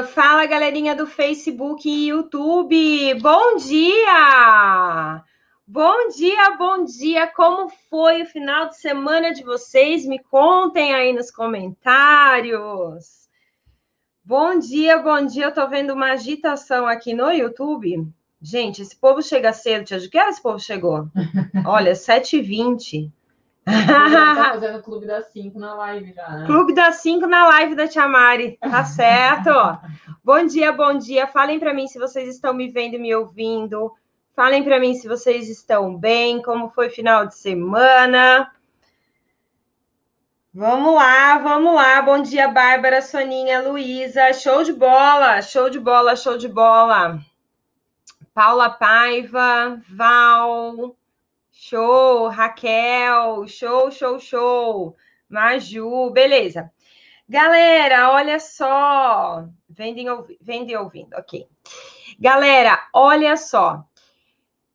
Fala, galerinha do Facebook e YouTube. Bom dia! Bom dia, bom dia. Como foi o final de semana de vocês? Me contem aí nos comentários. Bom dia, bom dia. Eu tô vendo uma agitação aqui no YouTube. Gente, esse povo chega cedo, tia. De que esse povo chegou? Olha, 7h20. Tá fazendo Clube das 5 na live já, né? Clube das 5 na live da Tia Mari. Tá certo? bom dia, bom dia. Falem para mim se vocês estão me vendo e me ouvindo. Falem para mim se vocês estão bem, como foi final de semana. Vamos lá, vamos lá. Bom dia, Bárbara, Soninha, Luísa. Show de bola, show de bola, show de bola. Paula Paiva, Val, show, Raquel, show, show, show. Maju, beleza. Galera, olha só. Vendem, vendem ouvindo, ok. Galera, olha só.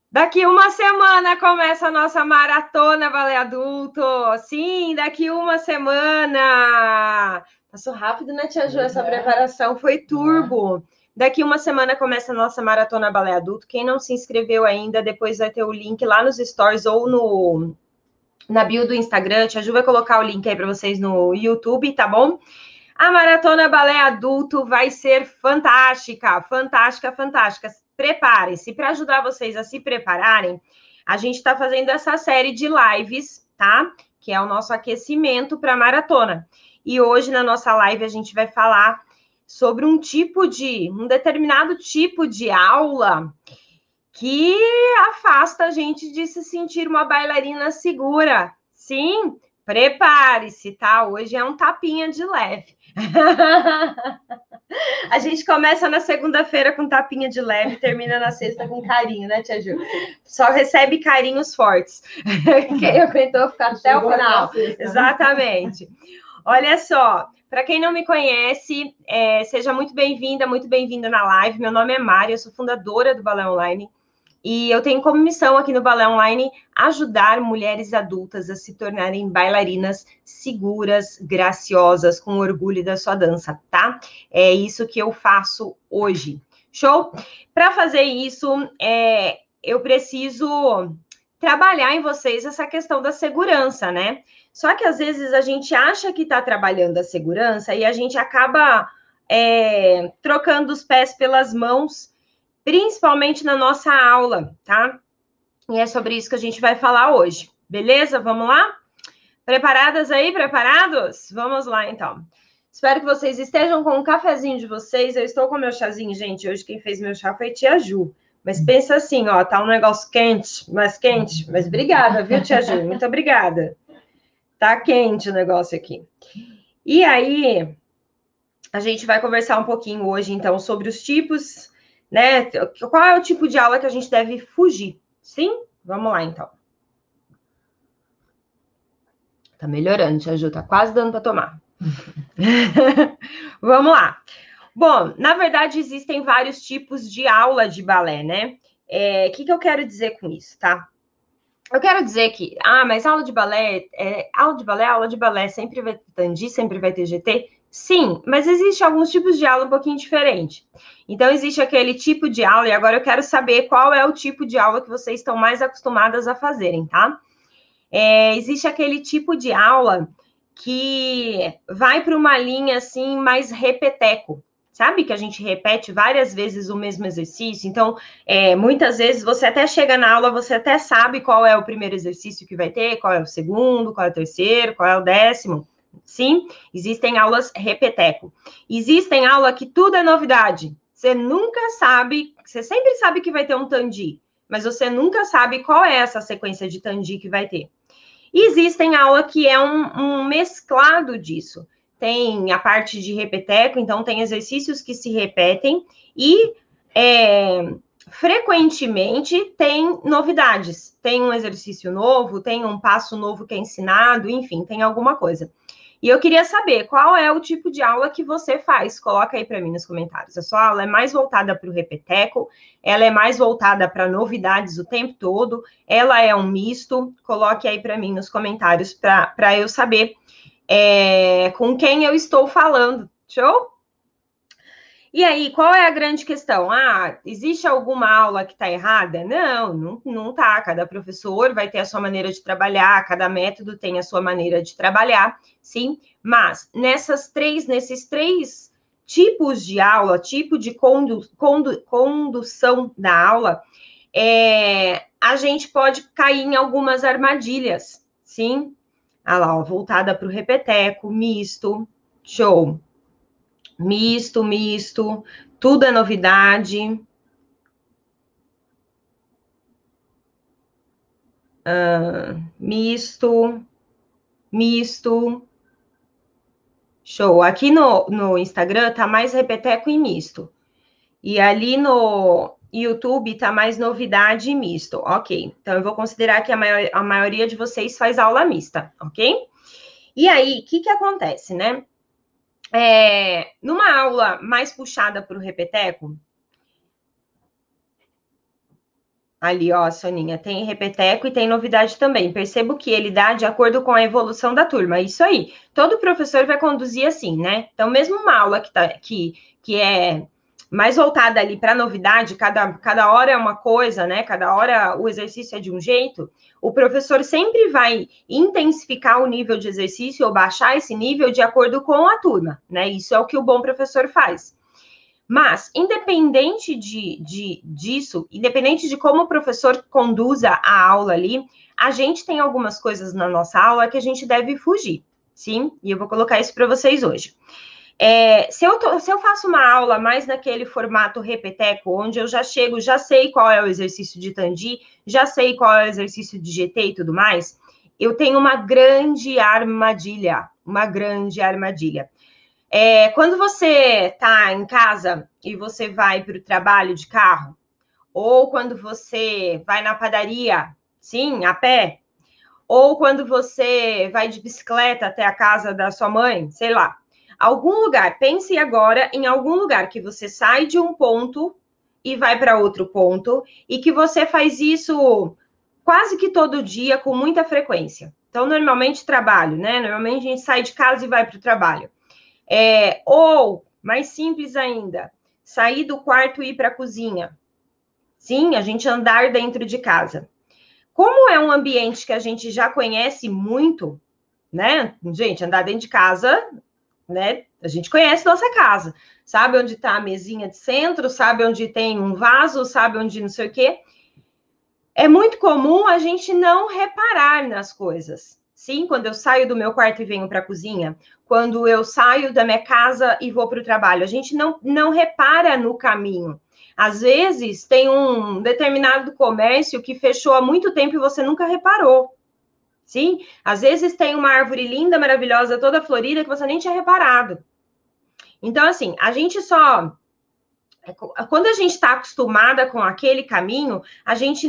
Daqui uma semana começa a nossa maratona Vale Adulto. Sim, daqui uma semana. Passou rápido, né, Tia Ju? Essa é. preparação foi turbo. Daqui uma semana começa a nossa maratona Balé Adulto. Quem não se inscreveu ainda, depois vai ter o link lá nos stories ou no na bio do Instagram. Tia Ju vai colocar o link aí para vocês no YouTube, tá bom? A maratona Balé Adulto vai ser fantástica, fantástica, fantástica. Preparem-se para ajudar vocês a se prepararem. A gente está fazendo essa série de lives, tá? Que é o nosso aquecimento para maratona. E hoje na nossa live a gente vai falar sobre um tipo de, um determinado tipo de aula que afasta a gente de se sentir uma bailarina segura. Sim, prepare-se, tá? Hoje é um tapinha de leve. a gente começa na segunda-feira com tapinha de leve, termina na sexta com carinho, né, Tia Ju? Só recebe carinhos fortes. Quem aguentou ficar até o final. Né? Exatamente. Olha só, para quem não me conhece, é, seja muito bem-vinda, muito bem-vinda na live. Meu nome é Mari, eu sou fundadora do Balé Online e eu tenho como missão aqui no Balé Online ajudar mulheres adultas a se tornarem bailarinas seguras, graciosas, com orgulho da sua dança, tá? É isso que eu faço hoje. Show? Para fazer isso, é, eu preciso trabalhar em vocês essa questão da segurança, né? Só que às vezes a gente acha que está trabalhando a segurança e a gente acaba é, trocando os pés pelas mãos, principalmente na nossa aula, tá? E é sobre isso que a gente vai falar hoje, beleza? Vamos lá? Preparadas aí? Preparados? Vamos lá então. Espero que vocês estejam com um cafezinho de vocês. Eu estou com meu chazinho, gente. Hoje quem fez meu chá foi Tia Ju. Mas pensa assim, ó, tá um negócio quente, mais quente. Mas obrigada, viu, Tia Ju? Muito obrigada. Tá quente o negócio aqui. E aí, a gente vai conversar um pouquinho hoje, então, sobre os tipos, né? Qual é o tipo de aula que a gente deve fugir? Sim? Vamos lá, então. Tá melhorando, Tia Ju, tá quase dando para tomar. Vamos lá. Bom, na verdade, existem vários tipos de aula de balé, né? O é, que, que eu quero dizer com isso, tá? Eu quero dizer que, ah, mas aula de balé, é, aula de balé, aula de balé, sempre vai ter tandi, sempre vai ter GT. Sim, mas existe alguns tipos de aula um pouquinho diferente. Então, existe aquele tipo de aula, e agora eu quero saber qual é o tipo de aula que vocês estão mais acostumadas a fazerem, tá? É, existe aquele tipo de aula que vai para uma linha assim mais repeteco sabe? Que a gente repete várias vezes o mesmo exercício. Então, é, muitas vezes você até chega na aula, você até sabe qual é o primeiro exercício que vai ter, qual é o segundo, qual é o terceiro, qual é o décimo. Sim, existem aulas repeteco. Existem aula que tudo é novidade. Você nunca sabe, você sempre sabe que vai ter um tandi, mas você nunca sabe qual é essa sequência de tandi que vai ter. Existem aula que é um, um mesclado disso tem a parte de repeteco, então tem exercícios que se repetem e é, frequentemente tem novidades. Tem um exercício novo, tem um passo novo que é ensinado, enfim, tem alguma coisa. E eu queria saber qual é o tipo de aula que você faz. Coloca aí para mim nos comentários. A sua aula é mais voltada para o repeteco, ela é mais voltada para novidades o tempo todo, ela é um misto. Coloque aí para mim nos comentários para eu saber é, com quem eu estou falando. Show? E aí, qual é a grande questão? Ah, existe alguma aula que está errada? Não, não, não tá. Cada professor vai ter a sua maneira de trabalhar, cada método tem a sua maneira de trabalhar, sim. Mas nessas três, nesses três tipos de aula, tipo de condu, condu, condução da aula, é, a gente pode cair em algumas armadilhas, sim. Ah lá, ó, voltada para o repeteco, misto, show misto, misto, tudo é novidade. Uh, misto, misto. Show. Aqui no, no Instagram tá mais repeteco e misto. E ali no YouTube tá mais novidade e misto. Ok. Então eu vou considerar que a, maior, a maioria de vocês faz aula mista, ok? E aí, o que que acontece, né? é, numa aula mais puxada para o repeteco, ali, ó, Soninha, tem repeteco e tem novidade também. Percebo que ele dá de acordo com a evolução da turma. Isso aí. Todo professor vai conduzir assim, né? Então, mesmo uma aula que, tá, que, que é mais voltada ali para novidade, cada, cada hora é uma coisa, né? Cada hora o exercício é de um jeito. O professor sempre vai intensificar o nível de exercício ou baixar esse nível de acordo com a turma, né? Isso é o que o bom professor faz. Mas, independente de, de, disso, independente de como o professor conduza a aula ali, a gente tem algumas coisas na nossa aula que a gente deve fugir, sim? E eu vou colocar isso para vocês hoje. É, se, eu tô, se eu faço uma aula mais naquele formato repeteco, onde eu já chego, já sei qual é o exercício de Tandi, já sei qual é o exercício de GT e tudo mais, eu tenho uma grande armadilha, uma grande armadilha. É, quando você está em casa e você vai para o trabalho de carro, ou quando você vai na padaria, sim, a pé, ou quando você vai de bicicleta até a casa da sua mãe, sei lá, Algum lugar, pense agora em algum lugar que você sai de um ponto e vai para outro ponto e que você faz isso quase que todo dia com muita frequência. Então, normalmente trabalho, né? Normalmente a gente sai de casa e vai para o trabalho. É, ou, mais simples ainda, sair do quarto e ir para a cozinha. Sim, a gente andar dentro de casa. Como é um ambiente que a gente já conhece muito, né? Gente, andar dentro de casa né? A gente conhece nossa casa, sabe onde está a mesinha de centro, sabe onde tem um vaso, sabe onde não sei o quê. É muito comum a gente não reparar nas coisas. Sim, quando eu saio do meu quarto e venho para a cozinha, quando eu saio da minha casa e vou para o trabalho, a gente não, não repara no caminho. Às vezes tem um determinado comércio que fechou há muito tempo e você nunca reparou. Sim, às vezes tem uma árvore linda, maravilhosa, toda florida que você nem tinha reparado. Então, assim, a gente só. É, quando a gente está acostumada com aquele caminho, a gente,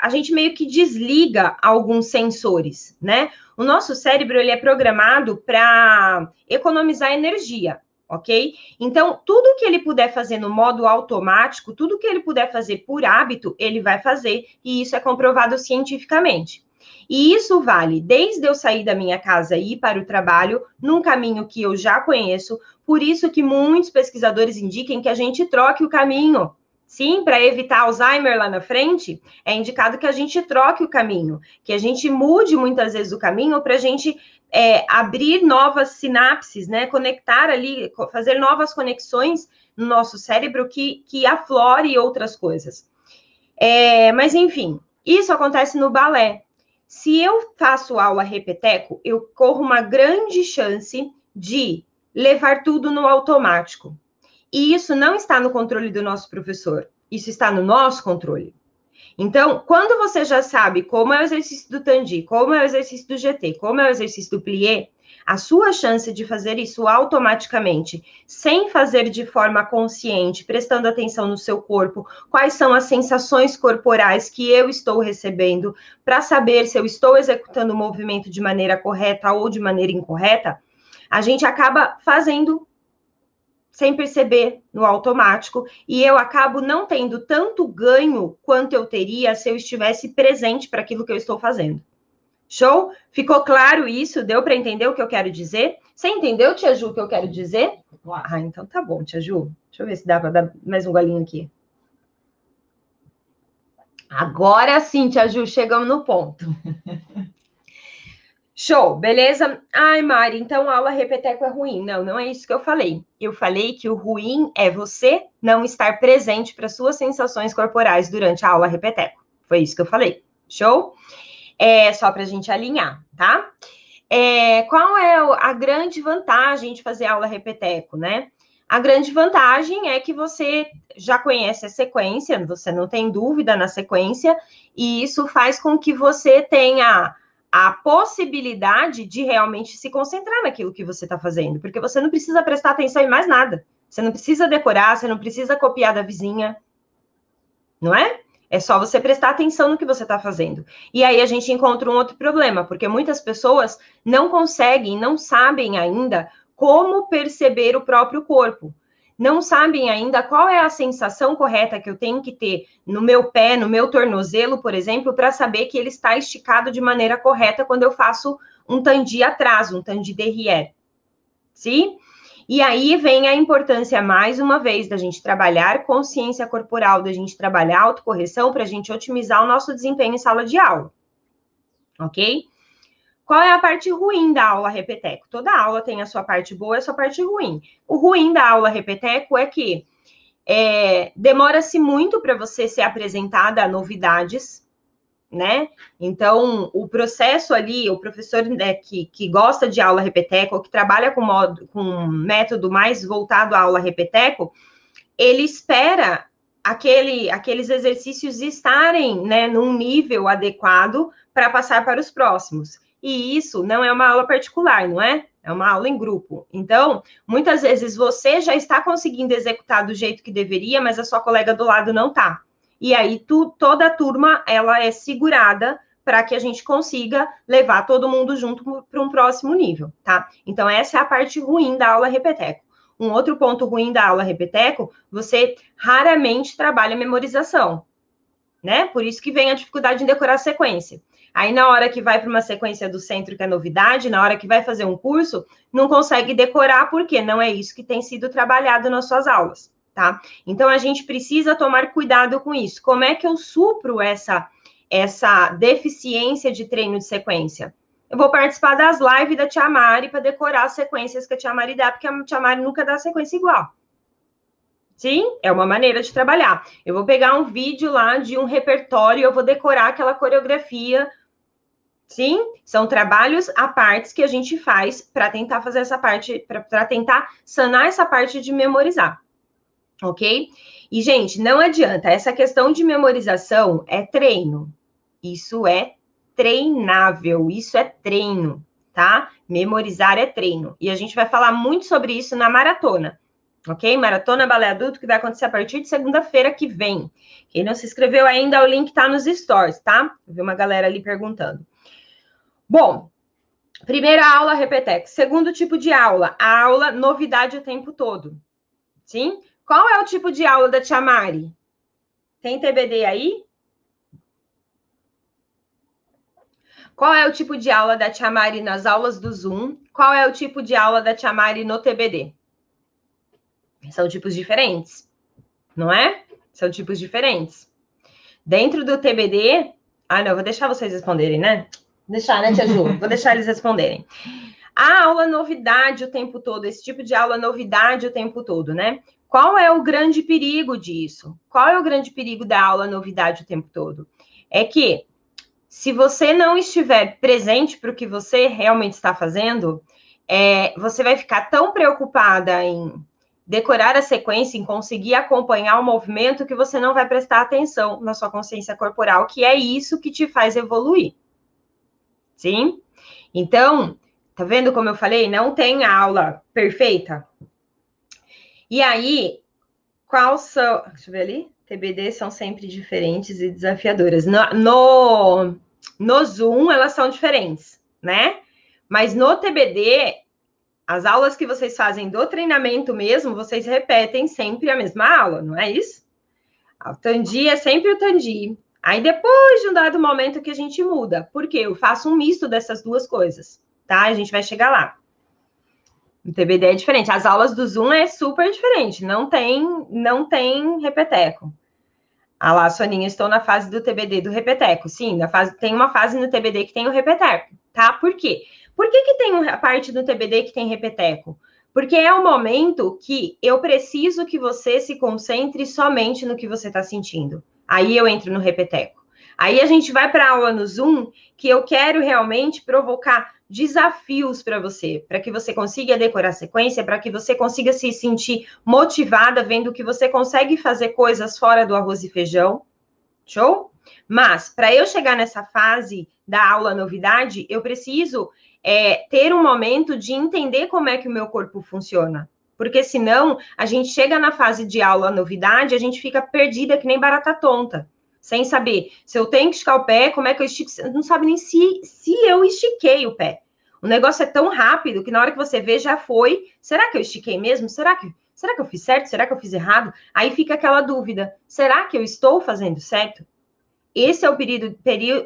a gente meio que desliga alguns sensores, né? O nosso cérebro ele é programado para economizar energia, ok? Então, tudo que ele puder fazer no modo automático, tudo que ele puder fazer por hábito, ele vai fazer, e isso é comprovado cientificamente. E isso vale desde eu sair da minha casa e ir para o trabalho, num caminho que eu já conheço, por isso que muitos pesquisadores indicam que a gente troque o caminho. Sim, para evitar Alzheimer lá na frente, é indicado que a gente troque o caminho, que a gente mude muitas vezes o caminho para a gente é, abrir novas sinapses, né? Conectar ali, fazer novas conexões no nosso cérebro que, que aflore outras coisas. É, mas, enfim, isso acontece no balé. Se eu faço aula repeteco, eu corro uma grande chance de levar tudo no automático. E isso não está no controle do nosso professor, isso está no nosso controle. Então, quando você já sabe como é o exercício do Tandi, como é o exercício do GT, como é o exercício do plié, a sua chance de fazer isso automaticamente, sem fazer de forma consciente, prestando atenção no seu corpo, quais são as sensações corporais que eu estou recebendo, para saber se eu estou executando o movimento de maneira correta ou de maneira incorreta, a gente acaba fazendo sem perceber no automático e eu acabo não tendo tanto ganho quanto eu teria se eu estivesse presente para aquilo que eu estou fazendo Show? Ficou claro isso? Deu para entender o que eu quero dizer? Você entendeu, Tia Ju, o que eu quero dizer? Ah, então tá bom, Tia Ju. Deixa eu ver se dá para dar mais um golinho aqui. Agora sim, Tia Ju, chegamos no ponto. Show, beleza? Ai, Mari, então aula repeteco é ruim. Não, não é isso que eu falei. Eu falei que o ruim é você não estar presente para suas sensações corporais durante a aula repeteco. Foi isso que eu falei. Show? É só para a gente alinhar, tá? É, qual é a grande vantagem de fazer aula repeteco, né? A grande vantagem é que você já conhece a sequência, você não tem dúvida na sequência, e isso faz com que você tenha a possibilidade de realmente se concentrar naquilo que você está fazendo, porque você não precisa prestar atenção em mais nada. Você não precisa decorar, você não precisa copiar da vizinha, não é? É só você prestar atenção no que você está fazendo. E aí a gente encontra um outro problema, porque muitas pessoas não conseguem, não sabem ainda como perceber o próprio corpo. Não sabem ainda qual é a sensação correta que eu tenho que ter no meu pé, no meu tornozelo, por exemplo, para saber que ele está esticado de maneira correta quando eu faço um tandi atrás, um tandi derrière. Sim? E aí vem a importância, mais uma vez, da gente trabalhar consciência corporal, da gente trabalhar autocorreção para a gente otimizar o nosso desempenho em sala de aula. Ok? Qual é a parte ruim da aula repeteco? Toda aula tem a sua parte boa e a sua parte ruim. O ruim da aula repeteco é que é, demora-se muito para você ser apresentada a novidades, né? Então, o processo ali, o professor né, que, que gosta de aula repeteco, ou que trabalha com, modo, com um método mais voltado à aula repeteco, ele espera aquele, aqueles exercícios estarem né, num nível adequado para passar para os próximos. E isso não é uma aula particular, não é? É uma aula em grupo. Então, muitas vezes você já está conseguindo executar do jeito que deveria, mas a sua colega do lado não está. E aí tu, toda a turma ela é segurada para que a gente consiga levar todo mundo junto para um próximo nível, tá? Então essa é a parte ruim da aula repeteco. Um outro ponto ruim da aula repeteco, você raramente trabalha memorização, né? Por isso que vem a dificuldade em decorar a sequência. Aí, na hora que vai para uma sequência do centro, que é novidade, na hora que vai fazer um curso, não consegue decorar, porque não é isso que tem sido trabalhado nas suas aulas, tá? Então, a gente precisa tomar cuidado com isso. Como é que eu supro essa, essa deficiência de treino de sequência? Eu vou participar das lives da Tia Mari para decorar as sequências que a Tia Mari dá, porque a Tia Mari nunca dá sequência igual. Sim, é uma maneira de trabalhar. Eu vou pegar um vídeo lá de um repertório, eu vou decorar aquela coreografia Sim, são trabalhos à parte que a gente faz para tentar fazer essa parte, para tentar sanar essa parte de memorizar. Ok? E, gente, não adianta, essa questão de memorização é treino. Isso é treinável, isso é treino, tá? Memorizar é treino. E a gente vai falar muito sobre isso na maratona. Ok? Maratona Balé Adulto, que vai acontecer a partir de segunda-feira que vem. Quem não se inscreveu ainda, o link está nos stories, tá? Eu vi uma galera ali perguntando. Bom, primeira aula, Repetex. Segundo tipo de aula, a aula novidade o tempo todo. Sim? Qual é o tipo de aula da Tia Mari? Tem TBD aí? Qual é o tipo de aula da Tia Mari nas aulas do Zoom? Qual é o tipo de aula da Tia Mari no TBD? São tipos diferentes, não é? São tipos diferentes. Dentro do TBD, ah, não, vou deixar vocês responderem, né? deixar, né, Tia Ju? Vou deixar eles responderem. A aula novidade o tempo todo, esse tipo de aula novidade o tempo todo, né? Qual é o grande perigo disso? Qual é o grande perigo da aula novidade o tempo todo? É que se você não estiver presente para o que você realmente está fazendo, é, você vai ficar tão preocupada em decorar a sequência, em conseguir acompanhar o movimento, que você não vai prestar atenção na sua consciência corporal, que é isso que te faz evoluir. Sim? Então, tá vendo como eu falei? Não tem aula perfeita. E aí, qual são. Deixa eu ver ali. TBD são sempre diferentes e desafiadoras. No, no, no Zoom, elas são diferentes, né? Mas no TBD, as aulas que vocês fazem do treinamento mesmo, vocês repetem sempre a mesma aula, não é isso? O Tandi é sempre o Tandi. Aí depois de um dado momento que a gente muda. Por quê? Eu faço um misto dessas duas coisas, tá? A gente vai chegar lá. O TBD é diferente. As aulas do Zoom é super diferente. Não tem, não tem repeteco. Ah lá, Soninha, estou na fase do TBD do repeteco. Sim, na fase, tem uma fase no TBD que tem o repeteco, tá? Por quê? Por que, que tem a parte do TBD que tem repeteco? Porque é o momento que eu preciso que você se concentre somente no que você está sentindo. Aí eu entro no repeteco. Aí a gente vai para a aula no Zoom, que eu quero realmente provocar desafios para você, para que você consiga decorar a sequência, para que você consiga se sentir motivada vendo que você consegue fazer coisas fora do arroz e feijão. Show? Mas para eu chegar nessa fase da aula novidade, eu preciso é, ter um momento de entender como é que o meu corpo funciona. Porque senão a gente chega na fase de aula novidade, a gente fica perdida que nem barata tonta sem saber se eu tenho que esticar o pé, como é que eu estico, não sabe nem se, se eu estiquei o pé. O negócio é tão rápido que na hora que você vê já foi. Será que eu estiquei mesmo? Será que, será que eu fiz certo? Será que eu fiz errado? Aí fica aquela dúvida: será que eu estou fazendo certo? Esse é o perigo,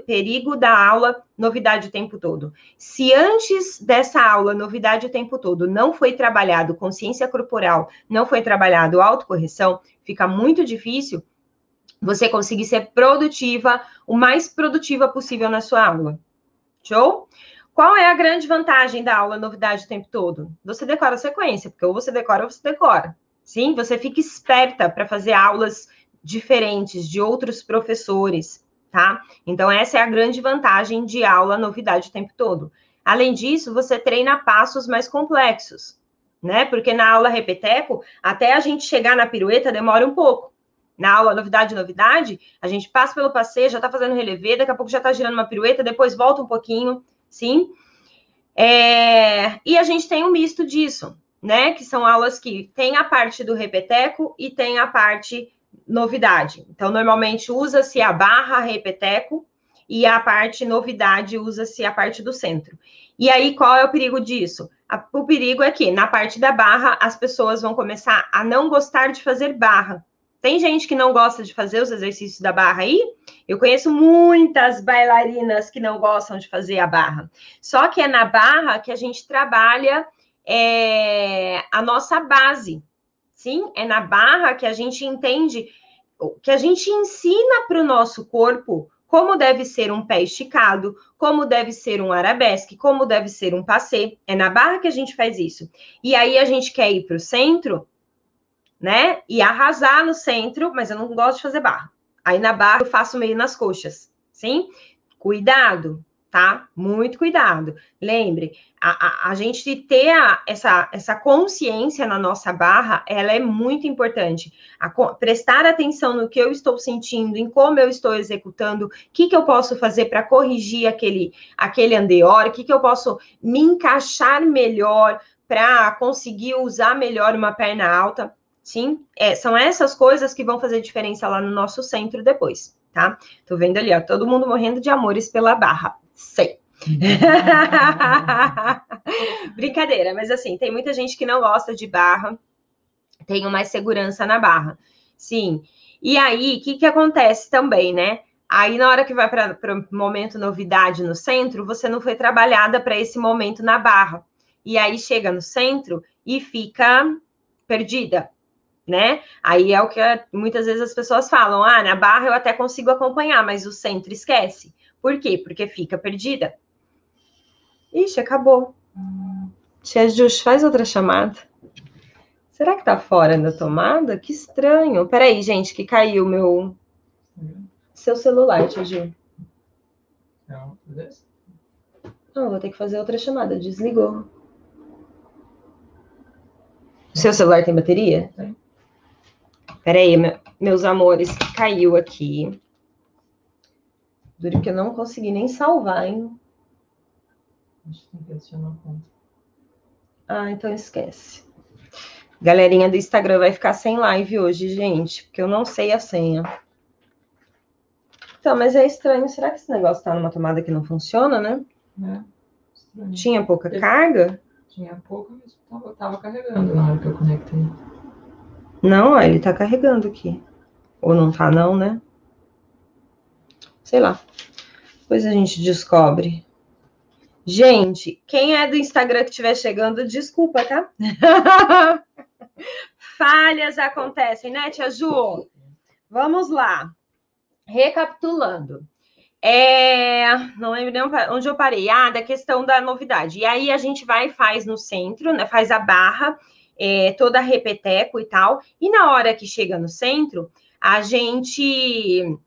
perigo da aula novidade o tempo todo. Se antes dessa aula novidade o tempo todo não foi trabalhado consciência corporal, não foi trabalhado autocorreção, fica muito difícil você conseguir ser produtiva, o mais produtiva possível na sua aula. Show? Qual é a grande vantagem da aula novidade o tempo todo? Você decora a sequência, porque ou você decora ou você decora. Sim, você fica esperta para fazer aulas diferentes de outros professores, tá? Então, essa é a grande vantagem de aula novidade o tempo todo. Além disso, você treina passos mais complexos, né? Porque na aula repeteco, até a gente chegar na pirueta demora um pouco na aula novidade, novidade, a gente passa pelo passeio, já está fazendo relevê, daqui a pouco já está girando uma pirueta, depois volta um pouquinho, sim. É, e a gente tem um misto disso, né? Que são aulas que tem a parte do repeteco e tem a parte novidade. Então, normalmente usa-se a barra repeteco e a parte novidade usa-se a parte do centro. E aí, qual é o perigo disso? o perigo é que na parte da barra as pessoas vão começar a não gostar de fazer barra tem gente que não gosta de fazer os exercícios da barra aí? Eu conheço muitas bailarinas que não gostam de fazer a barra. Só que é na barra que a gente trabalha é, a nossa base. Sim, é na barra que a gente entende, que a gente ensina para o nosso corpo como deve ser um pé esticado, como deve ser um arabesque, como deve ser um passê. É na barra que a gente faz isso. E aí a gente quer ir para o centro né? E arrasar no centro, mas eu não gosto de fazer barra. Aí na barra eu faço meio nas coxas, sim? Cuidado, tá? Muito cuidado. Lembre, a, a, a gente ter a, essa, essa consciência na nossa barra, ela é muito importante. A, prestar atenção no que eu estou sentindo, em como eu estou executando, o que, que eu posso fazer para corrigir aquele, aquele andeor, o que, que eu posso me encaixar melhor para conseguir usar melhor uma perna alta. Sim, é, são essas coisas que vão fazer diferença lá no nosso centro depois, tá? Tô vendo ali, ó, todo mundo morrendo de amores pela barra. Sei. Brincadeira, mas assim, tem muita gente que não gosta de barra, tem mais segurança na barra. Sim. E aí, o que, que acontece também, né? Aí, na hora que vai para o momento novidade no centro, você não foi trabalhada para esse momento na barra. E aí chega no centro e fica perdida né? Aí é o que muitas vezes as pessoas falam: ah, na barra eu até consigo acompanhar, mas o centro esquece. Por quê? Porque fica perdida. Ixi, acabou. Tia Jus, faz outra chamada. Será que tá fora da tomada? Que estranho. Peraí, gente, que caiu meu. Seu celular, Tia Ju. Não, vou ter que fazer outra chamada. Desligou. Seu celular tem bateria? Tem. Peraí, meus amores, caiu aqui. Duro que eu não consegui nem salvar, hein? Acho que tem que adicionar conta. Ah, então esquece. Galerinha do Instagram vai ficar sem live hoje, gente, porque eu não sei a senha. Então, mas é estranho. Será que esse negócio tá numa tomada que não funciona, né? É. Tinha pouca carga? Tinha pouca, mas tava, tava carregando na hora que eu conectei. Não, ele tá carregando aqui. Ou não tá, não, né? Sei lá. Depois a gente descobre. Gente, quem é do Instagram que estiver chegando, desculpa, tá? Falhas acontecem, né, Tia Ju? Vamos lá. Recapitulando. É, não lembro nem onde eu parei. Ah, da questão da novidade. E aí a gente vai e faz no centro, né? Faz a barra, é, toda repeteco e tal. E na hora que chega no centro, a gente.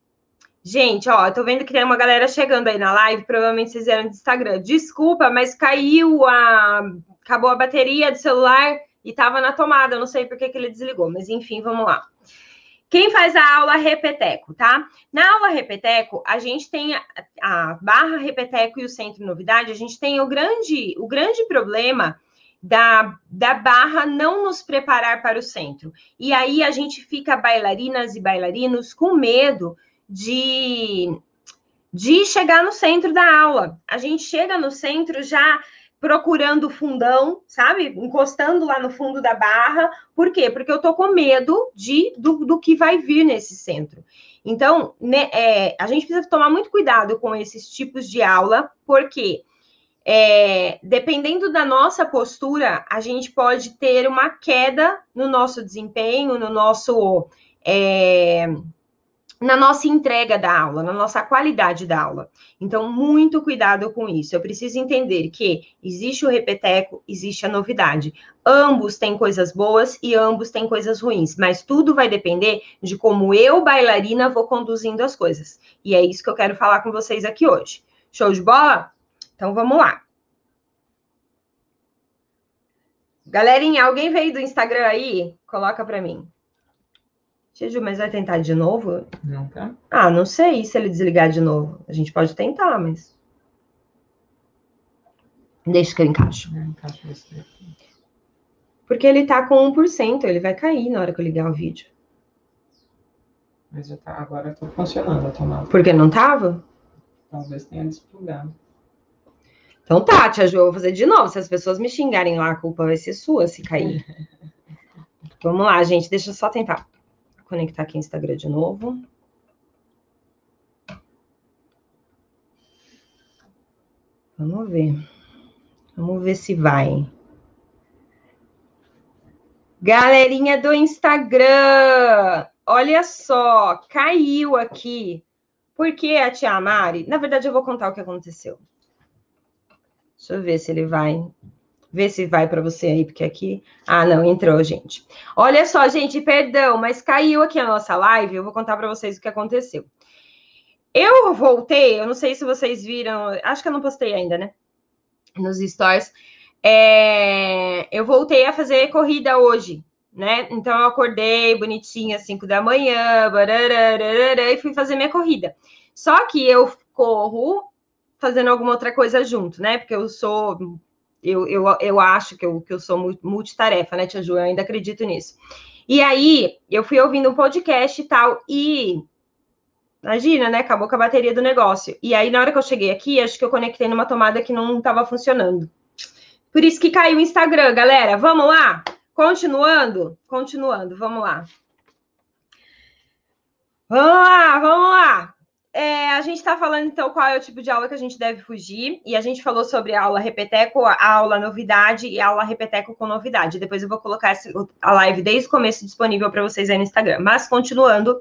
Gente, ó, eu tô vendo que tem uma galera chegando aí na live, provavelmente vocês vieram do Instagram. Desculpa, mas caiu a. Acabou a bateria do celular e tava na tomada, não sei por que, que ele desligou, mas enfim, vamos lá. Quem faz a aula Repeteco, tá? Na aula Repeteco, a gente tem a, a, barra Repeteco e o Centro Novidade, a gente tem o grande, o grande problema da, da barra não nos preparar para o centro. E aí a gente fica bailarinas e bailarinos com medo de, de chegar no centro da aula. A gente chega no centro já procurando o fundão, sabe? Encostando lá no fundo da barra. Por quê? Porque eu tô com medo de, do, do que vai vir nesse centro. Então, né, é, a gente precisa tomar muito cuidado com esses tipos de aula, porque é, dependendo da nossa postura, a gente pode ter uma queda no nosso desempenho, no nosso. É, na nossa entrega da aula, na nossa qualidade da aula. Então, muito cuidado com isso. Eu preciso entender que existe o repeteco, existe a novidade. Ambos têm coisas boas e ambos têm coisas ruins, mas tudo vai depender de como eu, bailarina, vou conduzindo as coisas. E é isso que eu quero falar com vocês aqui hoje. Show de bola? Então, vamos lá. Galerinha, alguém veio do Instagram aí? Coloca para mim. Tiju, mas vai tentar de novo? Não tá. Ah, não sei se ele desligar de novo. A gente pode tentar, mas. Deixa que eu encaixo. Encaixa Porque ele tá com 1%, ele vai cair na hora que eu ligar o vídeo. Mas já tá, agora tá funcionando a tomada. Porque não tava? Talvez tenha desplugado. Então tá, Tia Ju, eu vou fazer de novo. Se as pessoas me xingarem lá, a culpa vai ser sua se cair. Vamos lá, gente, deixa eu só tentar conectar aqui o Instagram de novo. Vamos ver. Vamos ver se vai. Galerinha do Instagram, olha só, caiu aqui. Por que a tia Mari? Na verdade, eu vou contar o que aconteceu. Deixa eu ver se ele vai Vê se vai para você aí, porque aqui. Ah, não, entrou, gente. Olha só, gente, perdão, mas caiu aqui a nossa live. Eu vou contar para vocês o que aconteceu. Eu voltei, eu não sei se vocês viram, acho que eu não postei ainda, né? Nos stories. É, eu voltei a fazer corrida hoje, né? Então eu acordei bonitinha às 5 da manhã, e fui fazer minha corrida. Só que eu corro fazendo alguma outra coisa junto, né? Porque eu sou eu, eu, eu acho que eu, que eu sou multitarefa, né, Tia Ju? Eu ainda acredito nisso. E aí, eu fui ouvindo um podcast e tal, e imagina, né? Acabou com a bateria do negócio. E aí, na hora que eu cheguei aqui, acho que eu conectei numa tomada que não estava funcionando. Por isso que caiu o Instagram, galera. Vamos lá? Continuando? Continuando, vamos lá. Vamos lá, vamos lá. É, a gente está falando, então, qual é o tipo de aula que a gente deve fugir. E a gente falou sobre a aula repeteco, a aula novidade e a aula repeteco com novidade. Depois eu vou colocar a live desde o começo disponível para vocês aí no Instagram. Mas, continuando,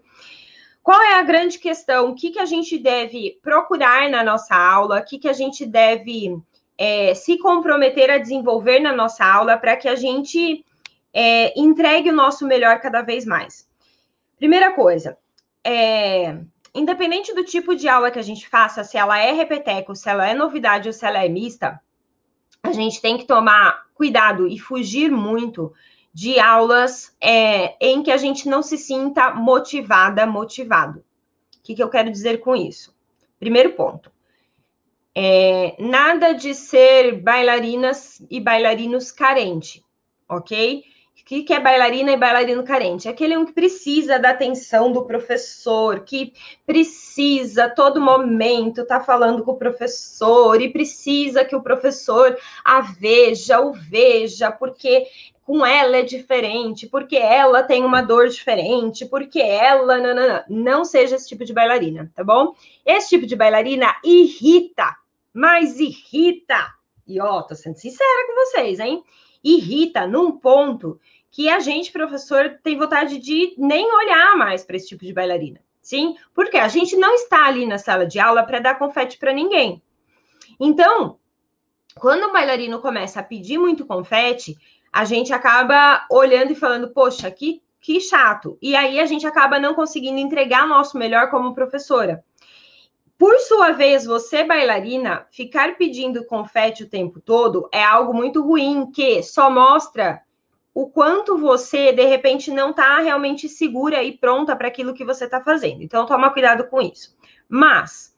qual é a grande questão? O que, que a gente deve procurar na nossa aula? O que, que a gente deve é, se comprometer a desenvolver na nossa aula para que a gente é, entregue o nosso melhor cada vez mais? Primeira coisa, é, independente do tipo de aula que a gente faça, se ela é repeteco, se ela é novidade ou se ela é mista, a gente tem que tomar cuidado e fugir muito de aulas é, em que a gente não se sinta motivada, motivado. O que, que eu quero dizer com isso? Primeiro ponto. É, nada de ser bailarinas e bailarinos carente, ok? Que, que é bailarina e bailarino carente? Aquele um que precisa da atenção do professor, que precisa todo momento estar tá falando com o professor e precisa que o professor a veja, o veja, porque com ela é diferente, porque ela tem uma dor diferente, porque ela. Não, seja esse tipo de bailarina, tá bom? Esse tipo de bailarina irrita, mas irrita. E ó, tô sendo sincera com vocês, hein? Irrita num ponto que a gente, professor, tem vontade de nem olhar mais para esse tipo de bailarina. Sim, porque a gente não está ali na sala de aula para dar confete para ninguém. Então, quando o bailarino começa a pedir muito confete, a gente acaba olhando e falando, poxa, que, que chato. E aí a gente acaba não conseguindo entregar nosso melhor como professora. Por sua vez, você, bailarina, ficar pedindo confete o tempo todo é algo muito ruim, que só mostra o quanto você, de repente, não está realmente segura e pronta para aquilo que você está fazendo. Então, toma cuidado com isso. Mas,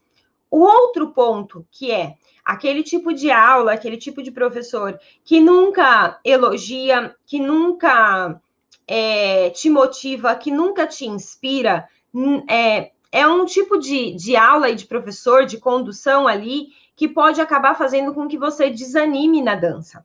o outro ponto, que é aquele tipo de aula, aquele tipo de professor que nunca elogia, que nunca é, te motiva, que nunca te inspira, é, é um tipo de, de aula e de professor, de condução ali, que pode acabar fazendo com que você desanime na dança.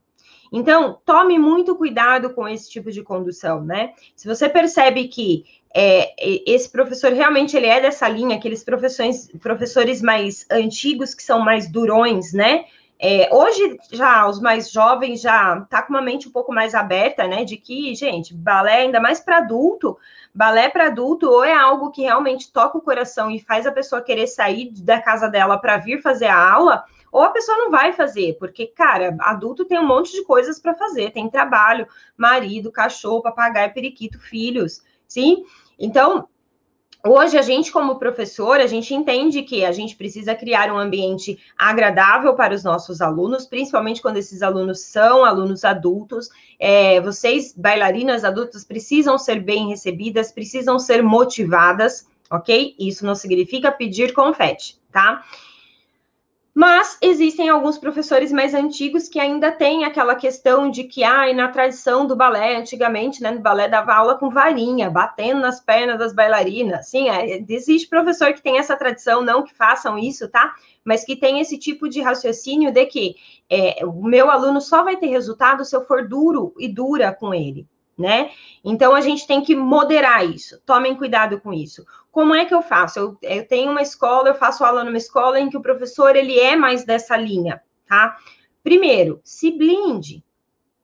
Então, tome muito cuidado com esse tipo de condução, né? Se você percebe que é, esse professor realmente ele é dessa linha, aqueles professores, professores mais antigos que são mais durões, né? É, hoje já os mais jovens já tá com uma mente um pouco mais aberta, né? De que, gente, balé ainda mais para adulto, balé para adulto ou é algo que realmente toca o coração e faz a pessoa querer sair da casa dela para vir fazer a aula, ou a pessoa não vai fazer, porque, cara, adulto tem um monte de coisas para fazer, tem trabalho, marido, cachorro, papagaio, periquito, filhos, sim? Então, Hoje, a gente, como professor, a gente entende que a gente precisa criar um ambiente agradável para os nossos alunos, principalmente quando esses alunos são alunos adultos. É, vocês, bailarinas adultas, precisam ser bem recebidas, precisam ser motivadas, ok? Isso não significa pedir confete, tá? Mas existem alguns professores mais antigos que ainda têm aquela questão de que, ai, na tradição do balé, antigamente, né, no balé dava aula com varinha, batendo nas pernas das bailarinas. Sim, é, existe professor que tem essa tradição, não que façam isso, tá? Mas que tem esse tipo de raciocínio de que é, o meu aluno só vai ter resultado se eu for duro e dura com ele né? Então a gente tem que moderar isso. Tomem cuidado com isso. Como é que eu faço? Eu, eu, tenho uma escola, eu faço aula numa escola em que o professor ele é mais dessa linha, tá? Primeiro, se blinde.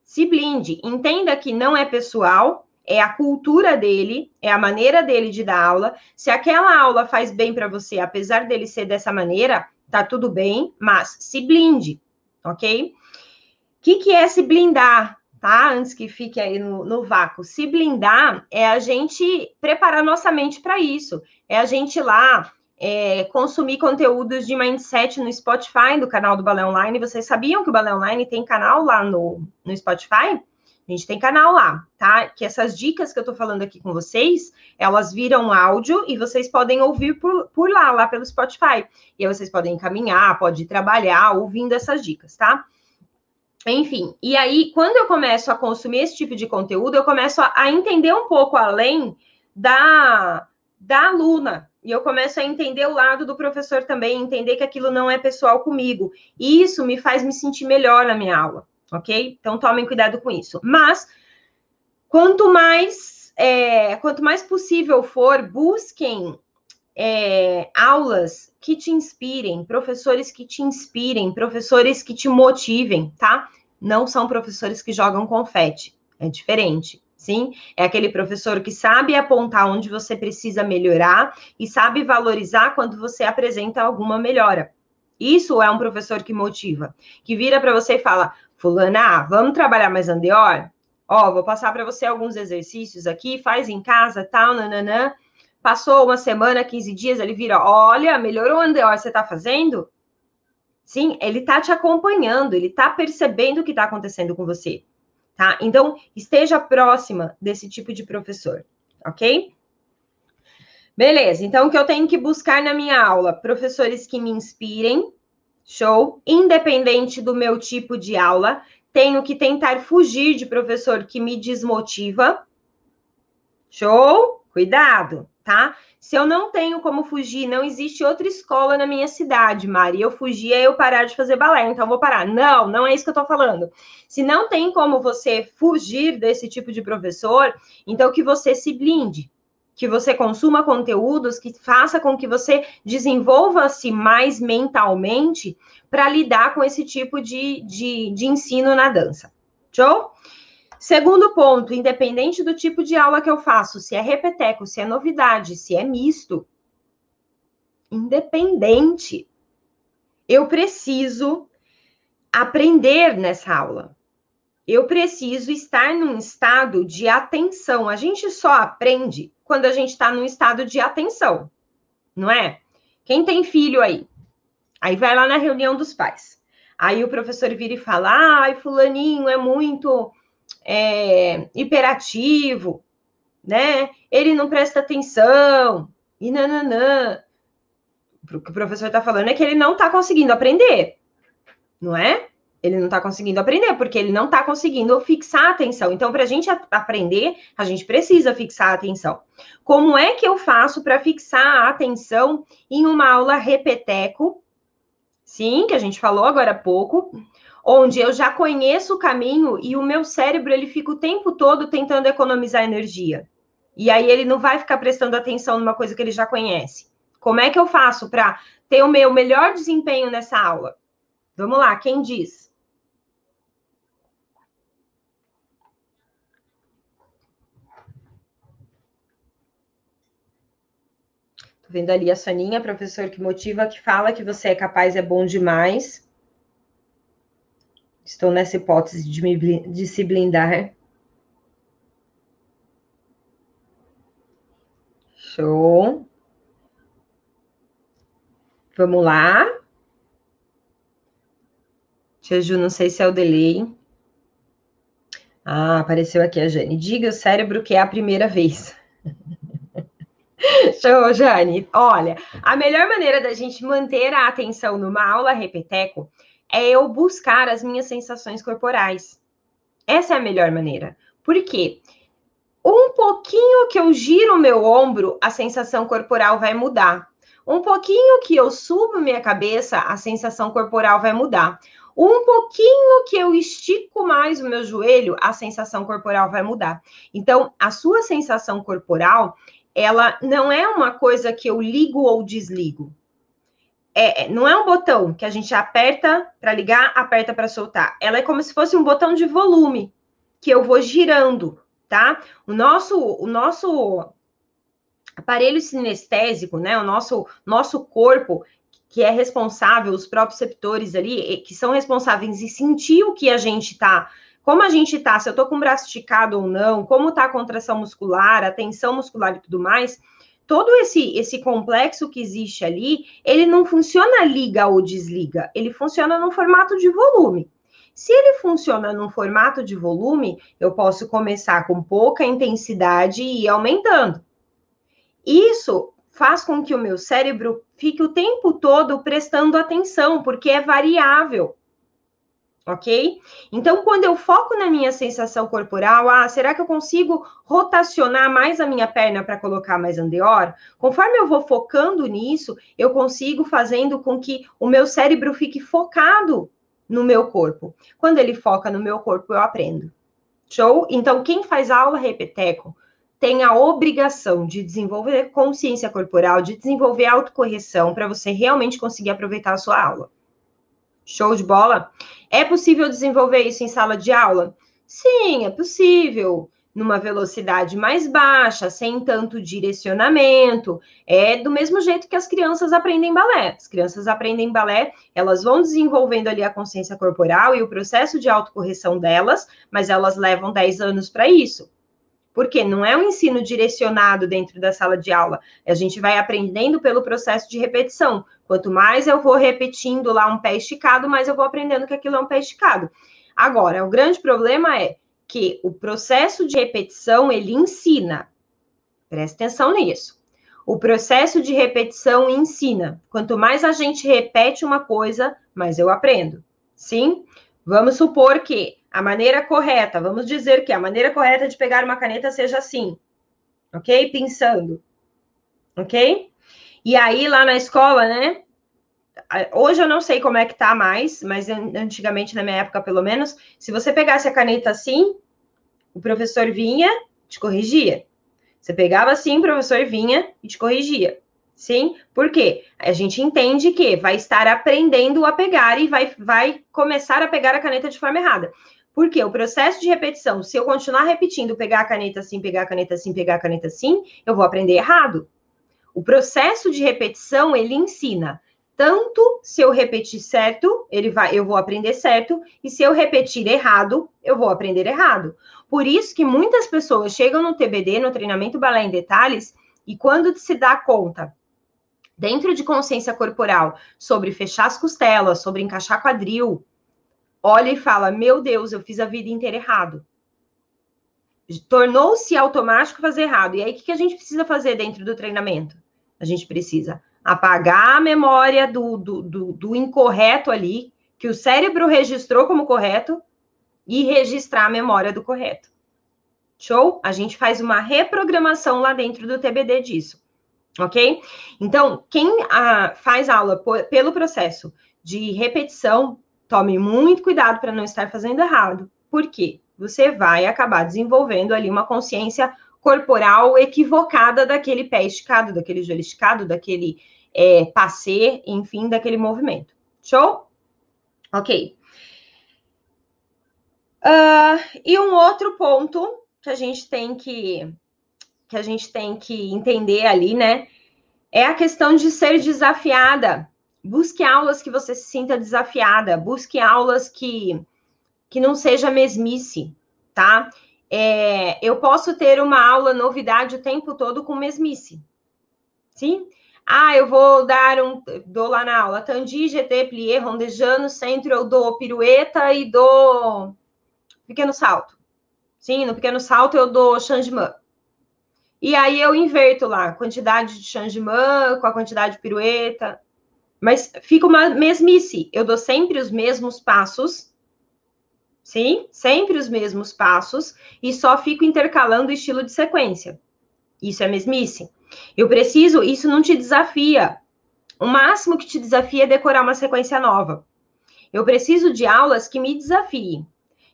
Se blinde. Entenda que não é pessoal, é a cultura dele, é a maneira dele de dar aula. Se aquela aula faz bem para você, apesar dele ser dessa maneira, tá tudo bem, mas se blinde, ok? O que, que é se blindar? Tá? Antes que fique aí no, no vácuo. Se blindar é a gente preparar nossa mente para isso. É a gente lá é, consumir conteúdos de mindset no Spotify, do canal do Balé Online. Vocês sabiam que o Balé Online tem canal lá no, no Spotify? A gente tem canal lá, tá? Que essas dicas que eu tô falando aqui com vocês, elas viram áudio e vocês podem ouvir por, por lá, lá pelo Spotify. E aí vocês podem caminhar, pode trabalhar ouvindo essas dicas, tá? Enfim, e aí, quando eu começo a consumir esse tipo de conteúdo, eu começo a, a entender um pouco além da, da aluna. E eu começo a entender o lado do professor também, entender que aquilo não é pessoal comigo. E isso me faz me sentir melhor na minha aula, ok? Então tomem cuidado com isso. Mas quanto mais é, quanto mais possível for, busquem é, aulas que te inspirem, professores que te inspirem, professores que te motivem, tá? Não são professores que jogam confete, é diferente. Sim, é aquele professor que sabe apontar onde você precisa melhorar e sabe valorizar quando você apresenta alguma melhora. Isso é um professor que motiva, que vira para você e fala: Fulana, vamos trabalhar mais andeor? Ó, vou passar para você alguns exercícios aqui, faz em casa, tal, nananã. Passou uma semana, 15 dias, ele vira: Olha, melhorou o andeor, você está fazendo? Sim, ele está te acompanhando, ele está percebendo o que está acontecendo com você. Tá? Então, esteja próxima desse tipo de professor, ok? Beleza, então o que eu tenho que buscar na minha aula? Professores que me inspirem, show, independente do meu tipo de aula. Tenho que tentar fugir de professor que me desmotiva, show, cuidado tá? Se eu não tenho como fugir, não existe outra escola na minha cidade, Mari. Eu fugir é eu parar de fazer balé, então vou parar. Não, não é isso que eu tô falando. Se não tem como você fugir desse tipo de professor, então que você se blinde, que você consuma conteúdos que faça com que você desenvolva-se mais mentalmente para lidar com esse tipo de, de, de ensino na dança. Show? Segundo ponto, independente do tipo de aula que eu faço, se é repeteco, se é novidade, se é misto, independente, eu preciso aprender nessa aula. Eu preciso estar num estado de atenção. A gente só aprende quando a gente está num estado de atenção, não é? Quem tem filho aí? Aí vai lá na reunião dos pais. Aí o professor vira e fala: ai, fulaninho é muito é, hiperativo, né? Ele não presta atenção, e nananã. O que o professor está falando é que ele não está conseguindo aprender, não é? Ele não está conseguindo aprender, porque ele não está conseguindo fixar a atenção. Então, para a gente aprender, a gente precisa fixar a atenção. Como é que eu faço para fixar a atenção em uma aula repeteco? Sim, que a gente falou agora há pouco, onde eu já conheço o caminho e o meu cérebro ele fica o tempo todo tentando economizar energia. E aí ele não vai ficar prestando atenção numa coisa que ele já conhece. Como é que eu faço para ter o meu melhor desempenho nessa aula? Vamos lá, quem diz? Vendo ali a Soninha, professor que motiva, que fala que você é capaz, é bom demais. Estou nessa hipótese de, me, de se blindar. Show. Vamos lá. Tia Ju, não sei se é o delay. Ah, apareceu aqui a Jane. Diga o cérebro que é a primeira vez. Show, Jane. Olha, a melhor maneira da gente manter a atenção numa aula repeteco é eu buscar as minhas sensações corporais. Essa é a melhor maneira. Por quê? Um pouquinho que eu giro o meu ombro, a sensação corporal vai mudar. Um pouquinho que eu subo minha cabeça, a sensação corporal vai mudar. Um pouquinho que eu estico mais o meu joelho, a sensação corporal vai mudar. Então, a sua sensação corporal, ela não é uma coisa que eu ligo ou desligo é, é, não é um botão que a gente aperta para ligar, aperta para soltar. Ela é como se fosse um botão de volume que eu vou girando, tá? O nosso, o nosso aparelho sinestésico, né? O nosso, nosso corpo que é responsável, os próprios receptores ali, que são responsáveis em sentir o que a gente tá, como a gente tá, se eu tô com o braço esticado ou não, como tá a contração muscular, a tensão muscular e tudo mais, todo esse esse complexo que existe ali, ele não funciona liga ou desliga, ele funciona no formato de volume. Se ele funciona num formato de volume, eu posso começar com pouca intensidade e ir aumentando. Isso faz com que o meu cérebro fique o tempo todo prestando atenção, porque é variável ok? Então, quando eu foco na minha sensação corporal, ah, será que eu consigo rotacionar mais a minha perna para colocar mais andeor? Conforme eu vou focando nisso, eu consigo fazendo com que o meu cérebro fique focado no meu corpo. Quando ele foca no meu corpo, eu aprendo. Show? Então, quem faz aula repeteco tem a obrigação de desenvolver consciência corporal, de desenvolver autocorreção para você realmente conseguir aproveitar a sua aula. Show de bola? É possível desenvolver isso em sala de aula? Sim, é possível. Numa velocidade mais baixa, sem tanto direcionamento. É do mesmo jeito que as crianças aprendem balé. As crianças aprendem balé, elas vão desenvolvendo ali a consciência corporal e o processo de autocorreção delas, mas elas levam 10 anos para isso. Porque não é um ensino direcionado dentro da sala de aula. A gente vai aprendendo pelo processo de repetição. Quanto mais eu vou repetindo lá um pé esticado, mais eu vou aprendendo que aquilo é um pé esticado. Agora, o grande problema é que o processo de repetição ele ensina. Presta atenção nisso. O processo de repetição ensina. Quanto mais a gente repete uma coisa, mais eu aprendo. Sim? Vamos supor que a maneira correta, vamos dizer que a maneira correta de pegar uma caneta seja assim. OK? Pensando. ok? E aí, lá na escola, né? Hoje eu não sei como é que tá mais, mas antigamente, na minha época, pelo menos, se você pegasse a caneta assim, o professor vinha, te corrigia. Você pegava assim, o professor vinha e te corrigia. Sim, por quê? A gente entende que vai estar aprendendo a pegar e vai, vai começar a pegar a caneta de forma errada. Porque o processo de repetição, se eu continuar repetindo, pegar a caneta assim, pegar a caneta assim, pegar a caneta assim, eu vou aprender errado. O processo de repetição, ele ensina tanto se eu repetir certo, ele vai, eu vou aprender certo, e se eu repetir errado, eu vou aprender errado. Por isso que muitas pessoas chegam no TBD, no treinamento balé em detalhes, e quando se dá conta, dentro de consciência corporal, sobre fechar as costelas, sobre encaixar quadril, olha e fala: Meu Deus, eu fiz a vida inteira errado. Tornou-se automático fazer errado. E aí, o que a gente precisa fazer dentro do treinamento? A gente precisa apagar a memória do, do, do, do incorreto ali, que o cérebro registrou como correto, e registrar a memória do correto. Show? A gente faz uma reprogramação lá dentro do TBD disso. Ok? Então, quem ah, faz aula por, pelo processo de repetição, tome muito cuidado para não estar fazendo errado. Por quê? Você vai acabar desenvolvendo ali uma consciência corporal equivocada daquele pé esticado, daquele joelho esticado, daquele é, passe, enfim, daquele movimento. Show? Ok. Uh, e um outro ponto que a gente tem que que a gente tem que entender ali, né? É a questão de ser desafiada. Busque aulas que você se sinta desafiada, busque aulas que, que não seja mesmice, tá? É, eu posso ter uma aula novidade o tempo todo com mesmice. Sim? Ah, eu vou dar um. Dou lá na aula Tandi, GT, plié, rondejando, centro, eu dou pirueta e dou pequeno salto. Sim, no pequeno salto eu dou changeman. E aí eu inverto lá, quantidade de changeman com a quantidade de pirueta. Mas fica uma mesmice. Eu dou sempre os mesmos passos. Sim, sempre os mesmos passos. E só fico intercalando o estilo de sequência. Isso é mesmice. Eu preciso, isso não te desafia. O máximo que te desafia é decorar uma sequência nova. Eu preciso de aulas que me desafiem.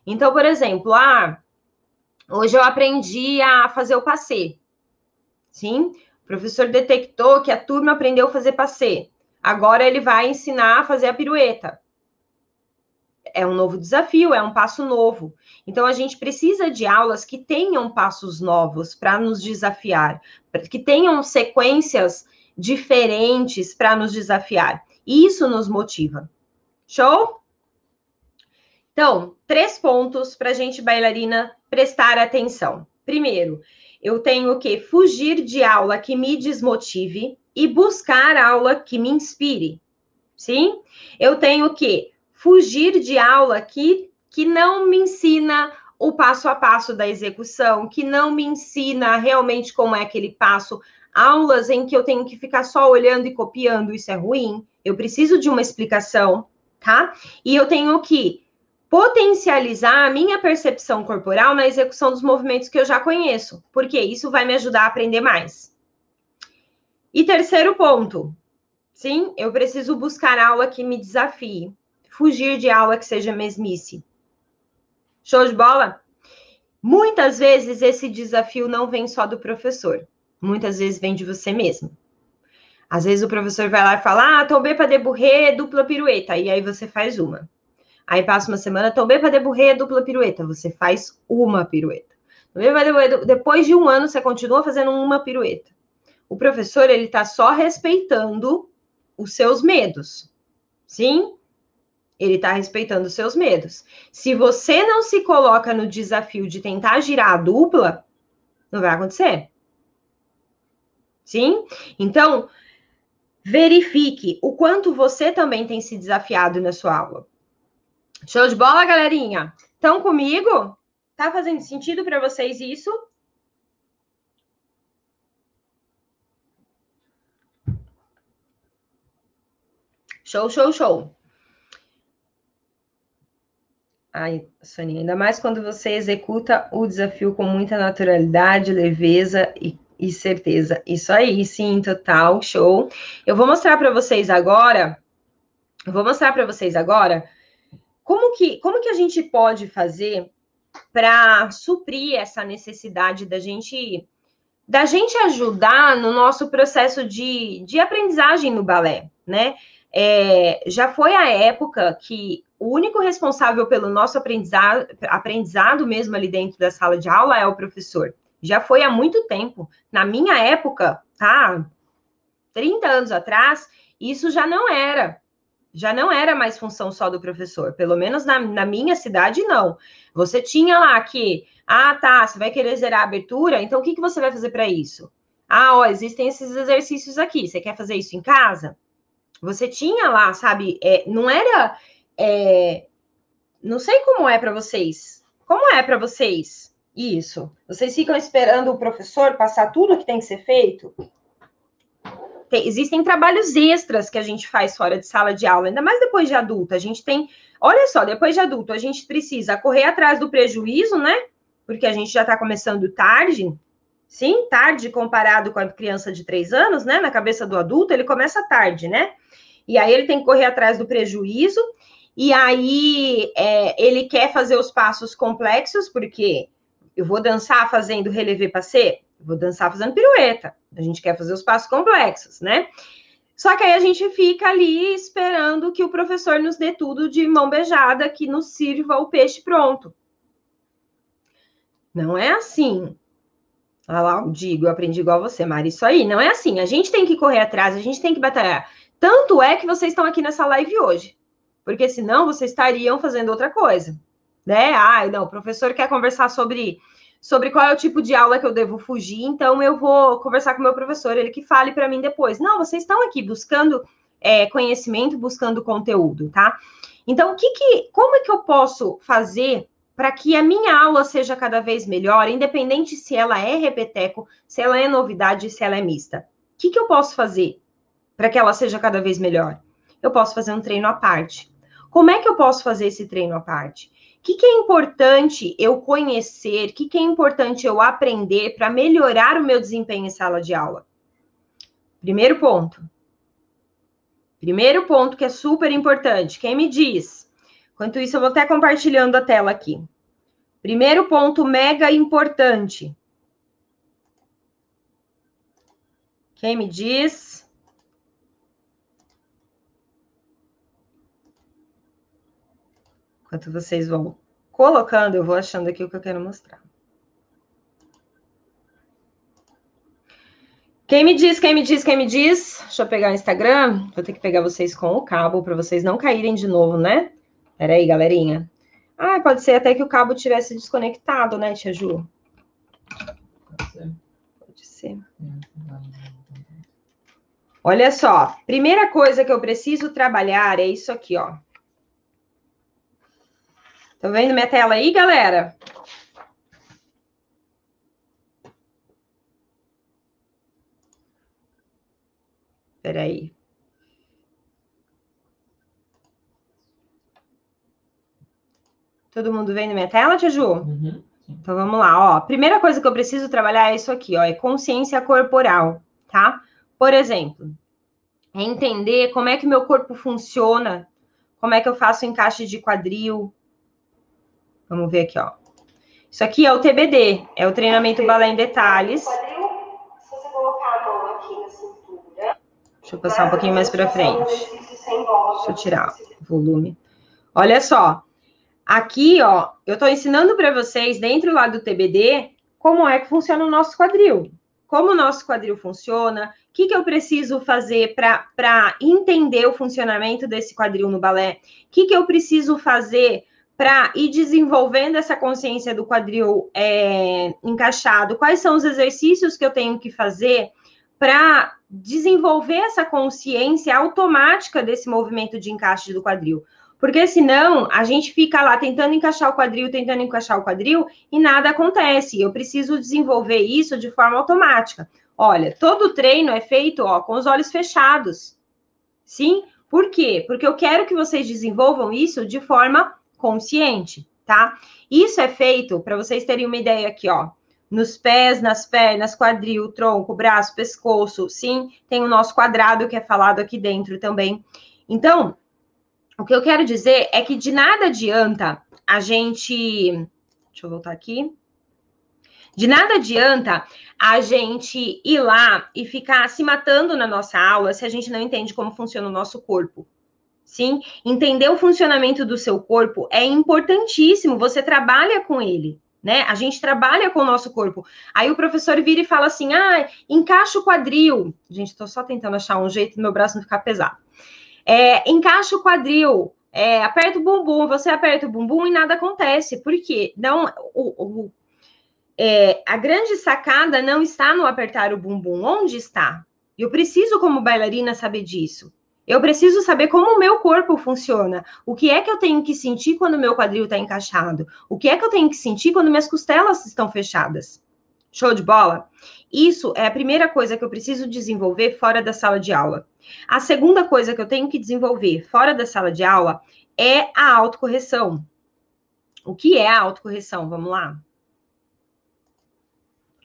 Então, por exemplo, ah, hoje eu aprendi a fazer o passê. Sim? O professor detectou que a turma aprendeu a fazer passê. Agora ele vai ensinar a fazer a pirueta. É um novo desafio, é um passo novo. Então a gente precisa de aulas que tenham passos novos para nos desafiar, que tenham sequências diferentes para nos desafiar. Isso nos motiva. Show? Então, três pontos para a gente, bailarina, prestar atenção. Primeiro, eu tenho que fugir de aula que me desmotive e buscar aula que me inspire. Sim? Eu tenho que fugir de aula que, que não me ensina o passo a passo da execução, que não me ensina realmente como é aquele passo. Aulas em que eu tenho que ficar só olhando e copiando, isso é ruim. Eu preciso de uma explicação, tá? E eu tenho que potencializar a minha percepção corporal na execução dos movimentos que eu já conheço, porque isso vai me ajudar a aprender mais. E terceiro ponto, sim, eu preciso buscar aula que me desafie, fugir de aula que seja mesmice. Show de bola? Muitas vezes esse desafio não vem só do professor, muitas vezes vem de você mesmo. Às vezes o professor vai lá e fala: Ah, tombé para deburrer, dupla pirueta, e aí você faz uma. Aí passa uma semana, tombei para deburrer dupla pirueta. Você faz uma pirueta. Depois de um ano, você continua fazendo uma pirueta. O professor, ele está só respeitando os seus medos. Sim? Ele está respeitando os seus medos. Se você não se coloca no desafio de tentar girar a dupla, não vai acontecer. Sim? Então, verifique o quanto você também tem se desafiado na sua aula. Show de bola, galerinha? Estão comigo? Tá fazendo sentido para vocês isso? Show, show, show. Ai, Soninha, ainda mais quando você executa o desafio com muita naturalidade, leveza e E certeza. Isso aí, sim, total, show. Eu vou mostrar para vocês agora. Eu vou mostrar para vocês agora como que, como que a gente pode fazer para suprir essa necessidade da gente da gente ajudar no nosso processo de, de aprendizagem no balé, né? É, já foi a época que o único responsável pelo nosso aprendizado, aprendizado mesmo ali dentro da sala de aula é o professor. Já foi há muito tempo. Na minha época, tá? 30 anos atrás, isso já não era. Já não era mais função só do professor. Pelo menos na, na minha cidade, não. Você tinha lá que, ah, tá, você vai querer zerar a abertura, então o que, que você vai fazer para isso? Ah, ó, existem esses exercícios aqui. Você quer fazer isso em casa? Você tinha lá, sabe? É, não era. É, não sei como é para vocês. Como é para vocês isso? Vocês ficam esperando o professor passar tudo que tem que ser feito? Tem, existem trabalhos extras que a gente faz fora de sala de aula, ainda mais depois de adulto. A gente tem, olha só, depois de adulto, a gente precisa correr atrás do prejuízo, né? Porque a gente já está começando tarde. Sim, tarde comparado com a criança de três anos, né? Na cabeça do adulto, ele começa tarde, né? E aí ele tem que correr atrás do prejuízo, e aí é, ele quer fazer os passos complexos, porque eu vou dançar fazendo relevé passé, vou dançar fazendo pirueta. A gente quer fazer os passos complexos, né? Só que aí a gente fica ali esperando que o professor nos dê tudo de mão beijada, que nos sirva o peixe pronto. Não é assim. Olha lá, eu digo, eu aprendi igual você, Mari. Isso aí, não é assim. A gente tem que correr atrás, a gente tem que batalhar. Tanto é que vocês estão aqui nessa live hoje, porque senão vocês estariam fazendo outra coisa, né? Ah, não, o professor quer conversar sobre sobre qual é o tipo de aula que eu devo fugir, então eu vou conversar com o meu professor, ele que fale para mim depois. Não, vocês estão aqui buscando é, conhecimento, buscando conteúdo, tá? Então, o que, que como é que eu posso fazer para que a minha aula seja cada vez melhor, independente se ela é repeteco, se ela é novidade, se ela é mista? O que, que eu posso fazer? para que ela seja cada vez melhor? Eu posso fazer um treino à parte. Como é que eu posso fazer esse treino à parte? Que, que é importante eu conhecer? O que, que é importante eu aprender para melhorar o meu desempenho em sala de aula? Primeiro ponto. Primeiro ponto que é super importante. Quem me diz? Enquanto isso, eu vou até compartilhando a tela aqui. Primeiro ponto mega importante. Quem me diz? Enquanto vocês vão colocando, eu vou achando aqui o que eu quero mostrar. Quem me diz, quem me diz, quem me diz? Deixa eu pegar o Instagram. Vou ter que pegar vocês com o cabo para vocês não caírem de novo, né? Pera aí, galerinha. Ah, pode ser até que o cabo tivesse desconectado, né, Tia Ju? Pode ser. Pode ser. Olha só, primeira coisa que eu preciso trabalhar é isso aqui, ó. Tá vendo minha tela aí, galera? Espera aí. Todo mundo vendo minha tela, Tia Ju? Uhum. Então vamos lá, ó. Primeira coisa que eu preciso trabalhar é isso aqui, ó, é consciência corporal, tá? Por exemplo, é entender como é que meu corpo funciona, como é que eu faço encaixe de quadril, Vamos ver aqui, ó. Isso aqui é o TBD, é o treinamento balé em detalhes. Deixa eu passar um pouquinho mais para frente. Deixa eu tirar o volume. Olha só. Aqui, ó, eu estou ensinando para vocês, dentro lá do TBD, como é que funciona o nosso quadril. Como o nosso quadril funciona, o que, que eu preciso fazer para entender o funcionamento desse quadril no balé, o que, que eu preciso fazer para ir desenvolvendo essa consciência do quadril é, encaixado? Quais são os exercícios que eu tenho que fazer para desenvolver essa consciência automática desse movimento de encaixe do quadril? Porque senão a gente fica lá tentando encaixar o quadril, tentando encaixar o quadril e nada acontece. Eu preciso desenvolver isso de forma automática. Olha, todo treino é feito ó, com os olhos fechados. Sim? Por quê? Porque eu quero que vocês desenvolvam isso de forma consciente, tá? Isso é feito, para vocês terem uma ideia aqui, ó. nos pés, nas pernas, quadril, tronco, braço, pescoço. Sim, tem o nosso quadrado que é falado aqui dentro também. Então, o que eu quero dizer é que de nada adianta a gente. Deixa eu voltar aqui. De nada adianta a gente ir lá e ficar se matando na nossa aula se a gente não entende como funciona o nosso corpo. Sim, entender o funcionamento do seu corpo é importantíssimo. Você trabalha com ele né? A gente trabalha com o nosso corpo. Aí o professor vira e fala assim: ah, encaixa o quadril. Gente, estou só tentando achar um jeito do meu braço não ficar pesado. É, encaixa o quadril, é, aperta o bumbum, você aperta o bumbum e nada acontece. Por quê? Não, o, o é, a grande sacada não está no apertar o bumbum. Onde está? Eu preciso, como bailarina, saber disso. Eu preciso saber como o meu corpo funciona. O que é que eu tenho que sentir quando meu quadril está encaixado? O que é que eu tenho que sentir quando minhas costelas estão fechadas? Show de bola? Isso é a primeira coisa que eu preciso desenvolver fora da sala de aula. A segunda coisa que eu tenho que desenvolver fora da sala de aula é a autocorreção. O que é a autocorreção? Vamos lá?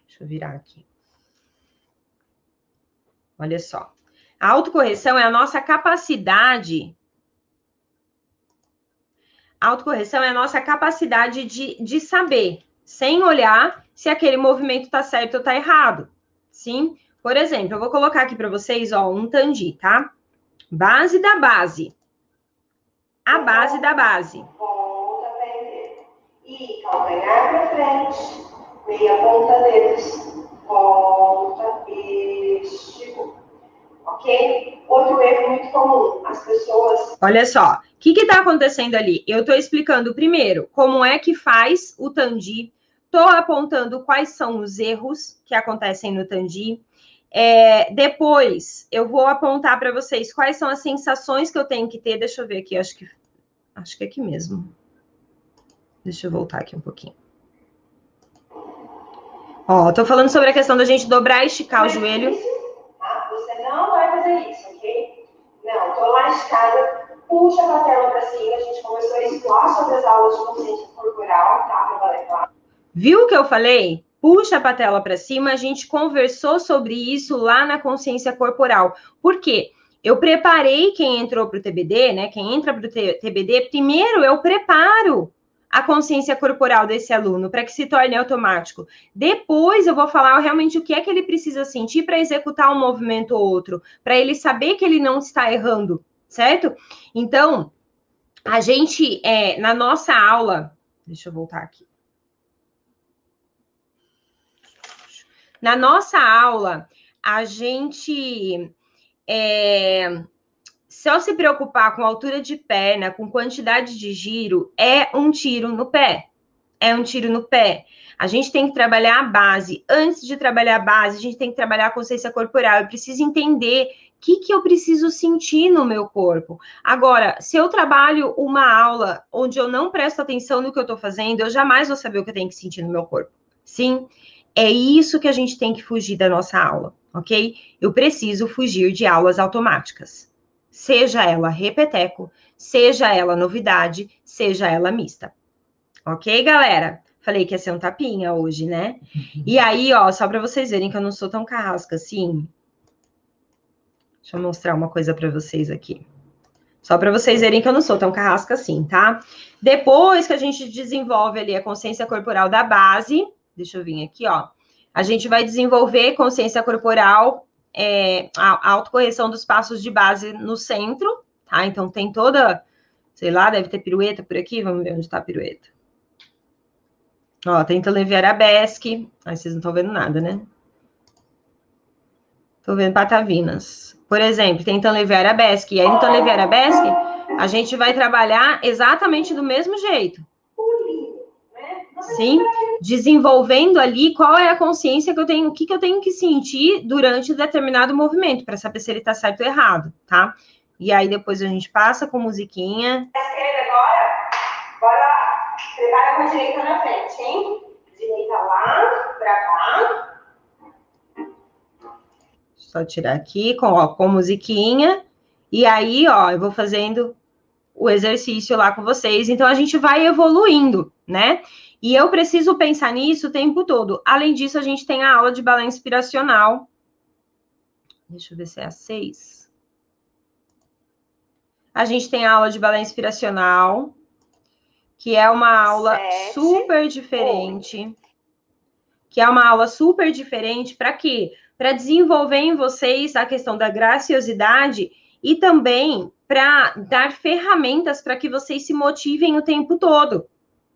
Deixa eu virar aqui. Olha só. A autocorreção é a nossa capacidade. A autocorreção é a nossa capacidade de, de saber, sem olhar se aquele movimento está certo ou está errado. Sim? Por exemplo, eu vou colocar aqui para vocês, ó, um tandi, tá? Base da base. A base da base. Volta para E calcanhar para frente. Meia ponta dedos. Volta, esticou ok? Outro erro muito comum, as pessoas. Olha só, o que está acontecendo ali? Eu estou explicando primeiro como é que faz o Tandi, estou apontando quais são os erros que acontecem no Tandi. É, depois eu vou apontar para vocês quais são as sensações que eu tenho que ter. Deixa eu ver aqui, acho que acho que é aqui mesmo. Deixa eu voltar aqui um pouquinho. Ó, tô falando sobre a questão da gente dobrar e esticar o joelho fazer isso, ok? Não, tô lá escada, puxa a patela para cima, a gente começou a explorar sobre as aulas de consciência corporal, tá? Para valer claro. Viu o que eu falei? Puxa a patela para cima, a gente conversou sobre isso lá na consciência corporal. Por quê? Eu preparei quem entrou para o TBD, né? Quem entra para o TBD, primeiro eu preparo a consciência corporal desse aluno para que se torne automático. Depois eu vou falar realmente o que é que ele precisa sentir para executar um movimento ou outro, para ele saber que ele não está errando, certo? Então, a gente, é, na nossa aula, deixa eu voltar aqui. Na nossa aula, a gente é, só se preocupar com altura de perna, com quantidade de giro, é um tiro no pé. É um tiro no pé. A gente tem que trabalhar a base. Antes de trabalhar a base, a gente tem que trabalhar a consciência corporal. Eu preciso entender o que, que eu preciso sentir no meu corpo. Agora, se eu trabalho uma aula onde eu não presto atenção no que eu estou fazendo, eu jamais vou saber o que eu tenho que sentir no meu corpo. Sim? É isso que a gente tem que fugir da nossa aula, ok? Eu preciso fugir de aulas automáticas seja ela repeteco, seja ela novidade, seja ela mista. Ok, galera? Falei que ia ser um tapinha hoje, né? Uhum. E aí, ó, só para vocês verem que eu não sou tão carrasca assim. Deixa eu mostrar uma coisa para vocês aqui. Só para vocês verem que eu não sou tão carrasca assim, tá? Depois que a gente desenvolve ali a consciência corporal da base, deixa eu vir aqui, ó. A gente vai desenvolver consciência corporal é, a, a autocorreção dos passos de base no centro, tá? Então tem toda, sei lá, deve ter pirueta por aqui, vamos ver onde está a pirueta. Ó, tem Televier Arabesque, aí vocês não estão vendo nada, né? Estou vendo Patavinas. Por exemplo, tem Televier Arabesque, e aí no Televier Arabesque, a gente vai trabalhar exatamente do mesmo jeito. Sim, desenvolvendo ali qual é a consciência que eu tenho, o que, que eu tenho que sentir durante determinado movimento, para saber se ele está certo ou errado, tá? E aí depois a gente passa com musiquinha. Esquerda agora, bora, prepara com a direita na frente, hein? Direita lá, para cá. Só tirar aqui com, ó, com musiquinha. E aí, ó, eu vou fazendo o exercício lá com vocês. Então, a gente vai evoluindo, né? E eu preciso pensar nisso o tempo todo. Além disso, a gente tem a aula de balé inspiracional. Deixa eu ver se é a seis. A gente tem a aula de balé inspiracional, que é uma aula Sete, super diferente. Que é uma aula super diferente para quê? Para desenvolver em vocês a questão da graciosidade e também para dar ferramentas para que vocês se motivem o tempo todo.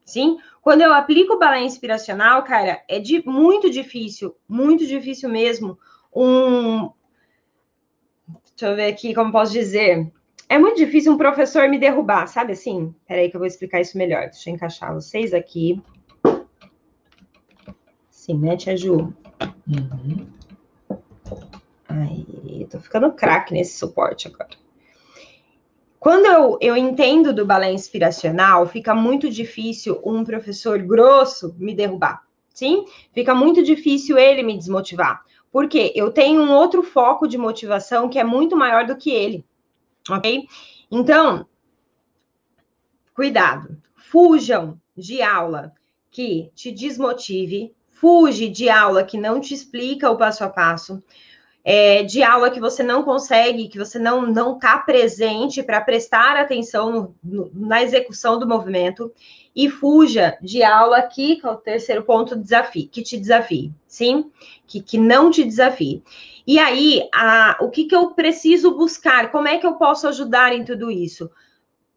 Sim? Quando eu aplico o balé inspiracional, cara, é de, muito difícil, muito difícil mesmo. Um. Deixa eu ver aqui como posso dizer. É muito difícil um professor me derrubar, sabe assim? Peraí que eu vou explicar isso melhor. Deixa eu encaixar vocês aqui. Sim, né, Tia Ju? Uhum. Aí, tô ficando craque nesse suporte agora. Quando eu, eu entendo do balé inspiracional, fica muito difícil um professor grosso me derrubar, sim? Fica muito difícil ele me desmotivar, porque eu tenho um outro foco de motivação que é muito maior do que ele, ok? Então, cuidado, fujam de aula que te desmotive, fuge de aula que não te explica o passo a passo, é, de aula que você não consegue, que você não não está presente para prestar atenção no, no, na execução do movimento e fuja de aula aqui, que é o terceiro ponto, desafio, que te desafie, sim? Que, que não te desafie. E aí, a, o que, que eu preciso buscar? Como é que eu posso ajudar em tudo isso?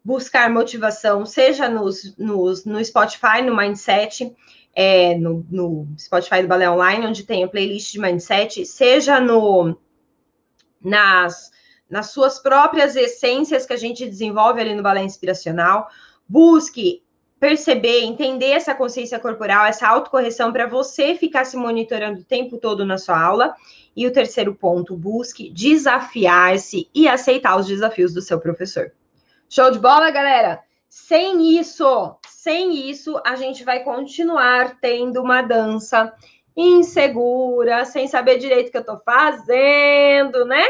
Buscar motivação, seja nos, nos, no Spotify, no Mindset, é, no, no, Spotify do Balé Online, onde tem a playlist de mindset, seja no nas, nas suas próprias essências que a gente desenvolve ali no Balé Inspiracional. Busque perceber, entender essa consciência corporal, essa autocorreção para você ficar se monitorando o tempo todo na sua aula. E o terceiro ponto, busque desafiar-se e aceitar os desafios do seu professor. Show de bola, galera? Sem isso, sem isso, a gente vai continuar tendo uma dança insegura, sem saber direito o que eu tô fazendo, né?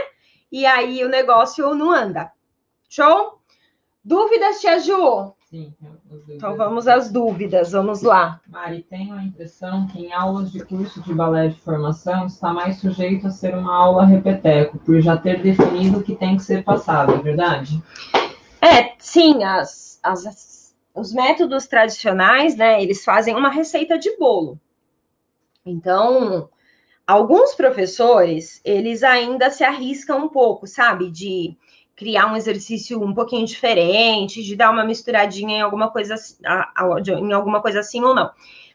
E aí o negócio não anda. Show? Dúvidas, Tia Ju? Sim, então vamos às dúvidas, vamos lá. Mari, tenho a impressão que em aulas de curso de balé de formação está mais sujeito a ser uma aula repeteco, por já ter definido o que tem que ser passado, é verdade? É, sim, as, as, os métodos tradicionais, né, eles fazem uma receita de bolo. Então, alguns professores, eles ainda se arriscam um pouco, sabe, de criar um exercício um pouquinho diferente, de dar uma misturadinha em alguma coisa, em alguma coisa assim ou não.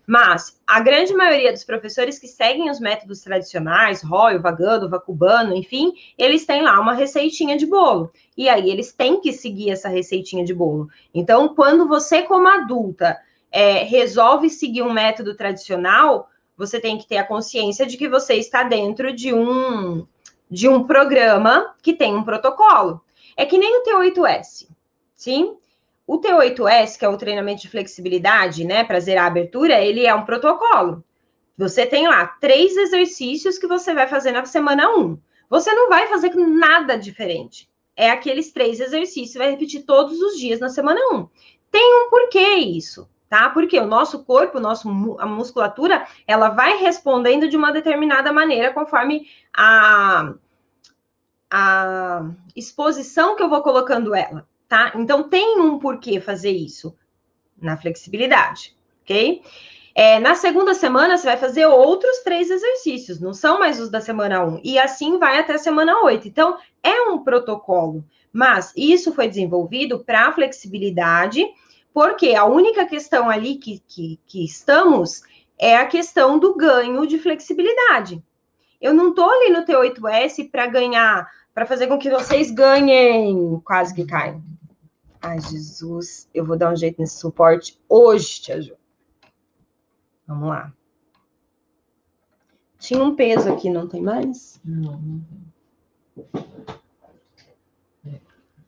Mas a grande maioria dos professores que seguem os métodos tradicionais, Roy, Vagando, Vacubano, enfim, eles têm lá uma receitinha de bolo. E aí eles têm que seguir essa receitinha de bolo. Então, quando você, como adulta, é, resolve seguir um método tradicional, você tem que ter a consciência de que você está dentro de um de um programa que tem um protocolo. É que nem o T8S, sim? O T8S, que é o treinamento de flexibilidade, né, para zerar a abertura, ele é um protocolo. Você tem lá três exercícios que você vai fazer na semana 1. Você não vai fazer nada diferente. É aqueles três exercícios, vai repetir todos os dias na semana 1. Tem um porquê isso, tá? Porque o nosso corpo, nosso, a musculatura, ela vai respondendo de uma determinada maneira conforme a, a exposição que eu vou colocando ela tá? Então tem um porquê fazer isso na flexibilidade, ok? É, na segunda semana, você vai fazer outros três exercícios, não são mais os da semana 1, e assim vai até a semana 8. Então, é um protocolo, mas isso foi desenvolvido para flexibilidade, porque a única questão ali que, que, que estamos é a questão do ganho de flexibilidade. Eu não estou ali no T8S para ganhar, para fazer com que vocês ganhem, quase que caem. Ai, Jesus, eu vou dar um jeito nesse suporte hoje, Tia Ju. Vamos lá. Tinha um peso aqui, não tem mais? Não, não tem.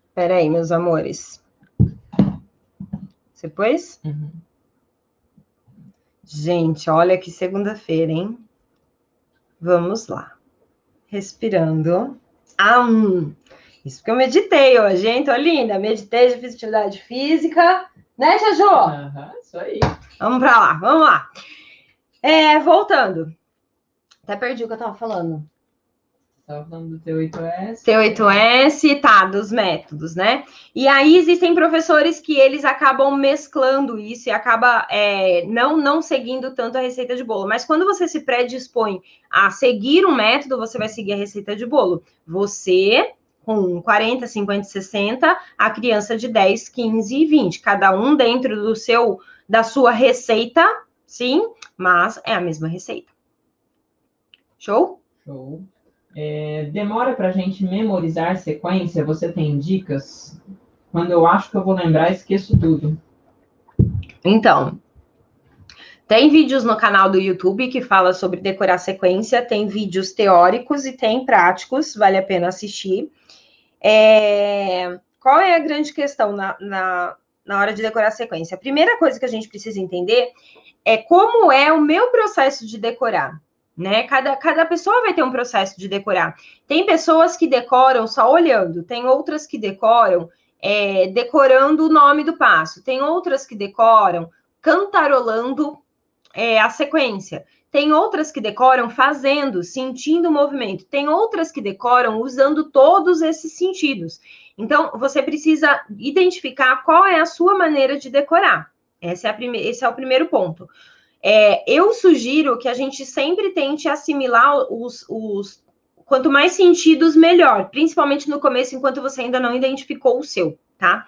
Espera aí, meus amores. Você pôs? Uhum. Gente, olha que segunda-feira, hein? Vamos lá. Respirando. Ah, isso porque eu meditei hoje, hein? Tô linda. Meditei de fiz atividade física. Né, Jo? Aham, isso aí. Vamos para lá, vamos lá. É, voltando. Até perdi o que eu tava falando. Estava falando do T8S. T8S, tá, dos métodos, né? E aí existem professores que eles acabam mesclando isso e acaba é, não, não seguindo tanto a receita de bolo. Mas quando você se predispõe a seguir um método, você vai seguir a receita de bolo. Você, com 40, 50, 60, a criança de 10, 15 e 20. Cada um dentro do seu, da sua receita, sim, mas é a mesma receita. Show? Show. É, demora para a gente memorizar sequência? Você tem dicas? Quando eu acho que eu vou lembrar, esqueço tudo. Então, tem vídeos no canal do YouTube que fala sobre decorar sequência, tem vídeos teóricos e tem práticos, vale a pena assistir. É, qual é a grande questão na, na, na hora de decorar sequência? A primeira coisa que a gente precisa entender é como é o meu processo de decorar né? Cada, cada pessoa vai ter um processo de decorar. Tem pessoas que decoram só olhando, tem outras que decoram é, decorando o nome do passo, tem outras que decoram cantarolando é, a sequência. Tem outras que decoram fazendo, sentindo o movimento. Tem outras que decoram usando todos esses sentidos. Então, você precisa identificar qual é a sua maneira de decorar. Esse é, prime... Esse é o primeiro ponto. É, eu sugiro que a gente sempre tente assimilar os, os. Quanto mais sentidos, melhor, principalmente no começo, enquanto você ainda não identificou o seu, tá?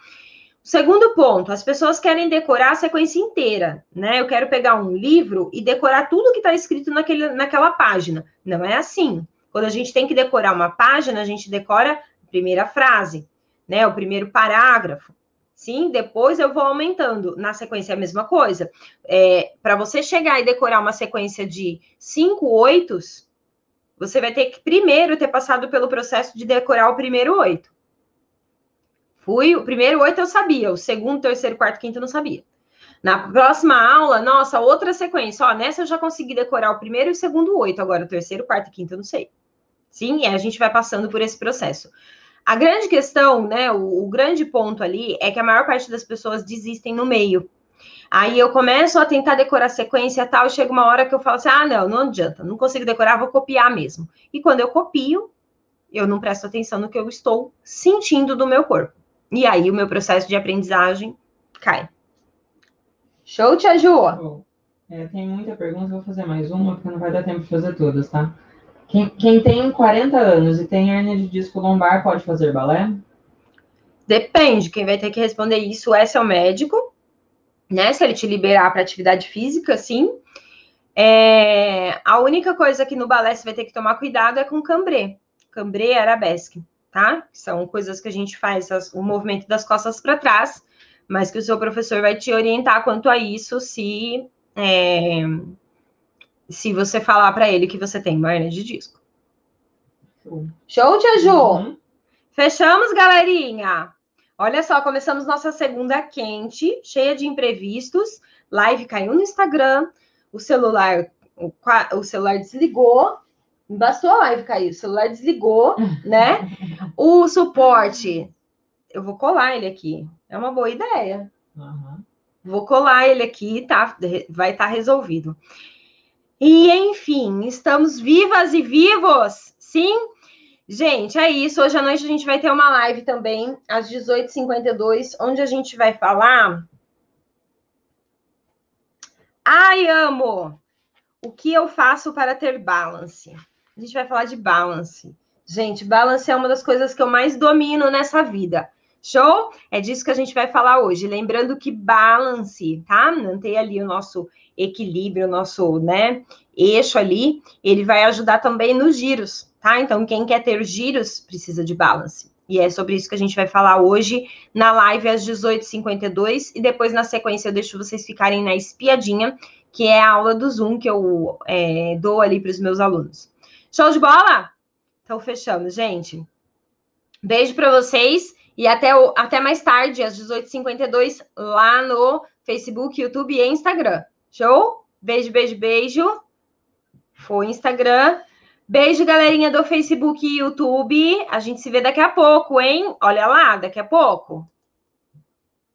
Segundo ponto, as pessoas querem decorar a sequência inteira, né? Eu quero pegar um livro e decorar tudo que está escrito naquele, naquela página. Não é assim. Quando a gente tem que decorar uma página, a gente decora a primeira frase, né? O primeiro parágrafo. Sim, depois eu vou aumentando. Na sequência é a mesma coisa. É, Para você chegar e decorar uma sequência de cinco oitos, você vai ter que primeiro ter passado pelo processo de decorar o primeiro oito. Fui, o primeiro oito eu sabia, o segundo, terceiro, quarto, quinto eu não sabia. Na próxima aula, nossa, outra sequência. Ó, nessa eu já consegui decorar o primeiro e o segundo oito, agora o terceiro, quarto e quinto eu não sei. Sim, e a gente vai passando por esse processo. A grande questão, né, o, o grande ponto ali é que a maior parte das pessoas desistem no meio. Aí eu começo a tentar decorar sequência e tal, e chega uma hora que eu falo assim: ah, não, não adianta, não consigo decorar, vou copiar mesmo. E quando eu copio, eu não presto atenção no que eu estou sentindo do meu corpo. E aí o meu processo de aprendizagem cai. Show, Tia Ju? É, tem muita pergunta, vou fazer mais uma, porque não vai dar tempo de fazer todas, tá? Quem, quem tem 40 anos e tem hernia de disco lombar pode fazer balé? Depende, quem vai ter que responder isso é seu médico, né? Se ele te liberar para atividade física, sim. É, a única coisa que no balé você vai ter que tomar cuidado é com cambré. Cambré e arabesque, tá? São coisas que a gente faz, o movimento das costas para trás, mas que o seu professor vai te orientar quanto a isso se é, se você falar para ele que você tem uma hernia de disco. Show, Show Tia Ju? Uhum. Fechamos, galerinha? Olha só, começamos nossa segunda quente, cheia de imprevistos. Live caiu no Instagram, o celular, o, o celular desligou. Bastou a live cair, o celular desligou, né? O suporte, eu vou colar ele aqui. É uma boa ideia. Uhum. Vou colar ele aqui, tá? Vai estar tá resolvido. E, enfim, estamos vivas e vivos, sim? Gente, é isso. Hoje à noite a gente vai ter uma live também, às 18h52, onde a gente vai falar. Ai, amo! O que eu faço para ter balance? A gente vai falar de balance. Gente, balance é uma das coisas que eu mais domino nessa vida. Show? É disso que a gente vai falar hoje. Lembrando que balance, tá? Manter ali o nosso equilíbrio, o nosso, né, eixo ali, ele vai ajudar também nos giros, tá? Então, quem quer ter giros precisa de balance. E é sobre isso que a gente vai falar hoje na live às 18h52. E depois, na sequência, eu deixo vocês ficarem na espiadinha, que é a aula do Zoom que eu é, dou ali para os meus alunos. Show de bola? Então, fechamos, gente. Beijo para vocês. E até, o, até mais tarde, às 18h52, lá no Facebook, YouTube e Instagram. Show? Beijo, beijo, beijo. Foi Instagram. Beijo, galerinha do Facebook e YouTube. A gente se vê daqui a pouco, hein? Olha lá, daqui a pouco.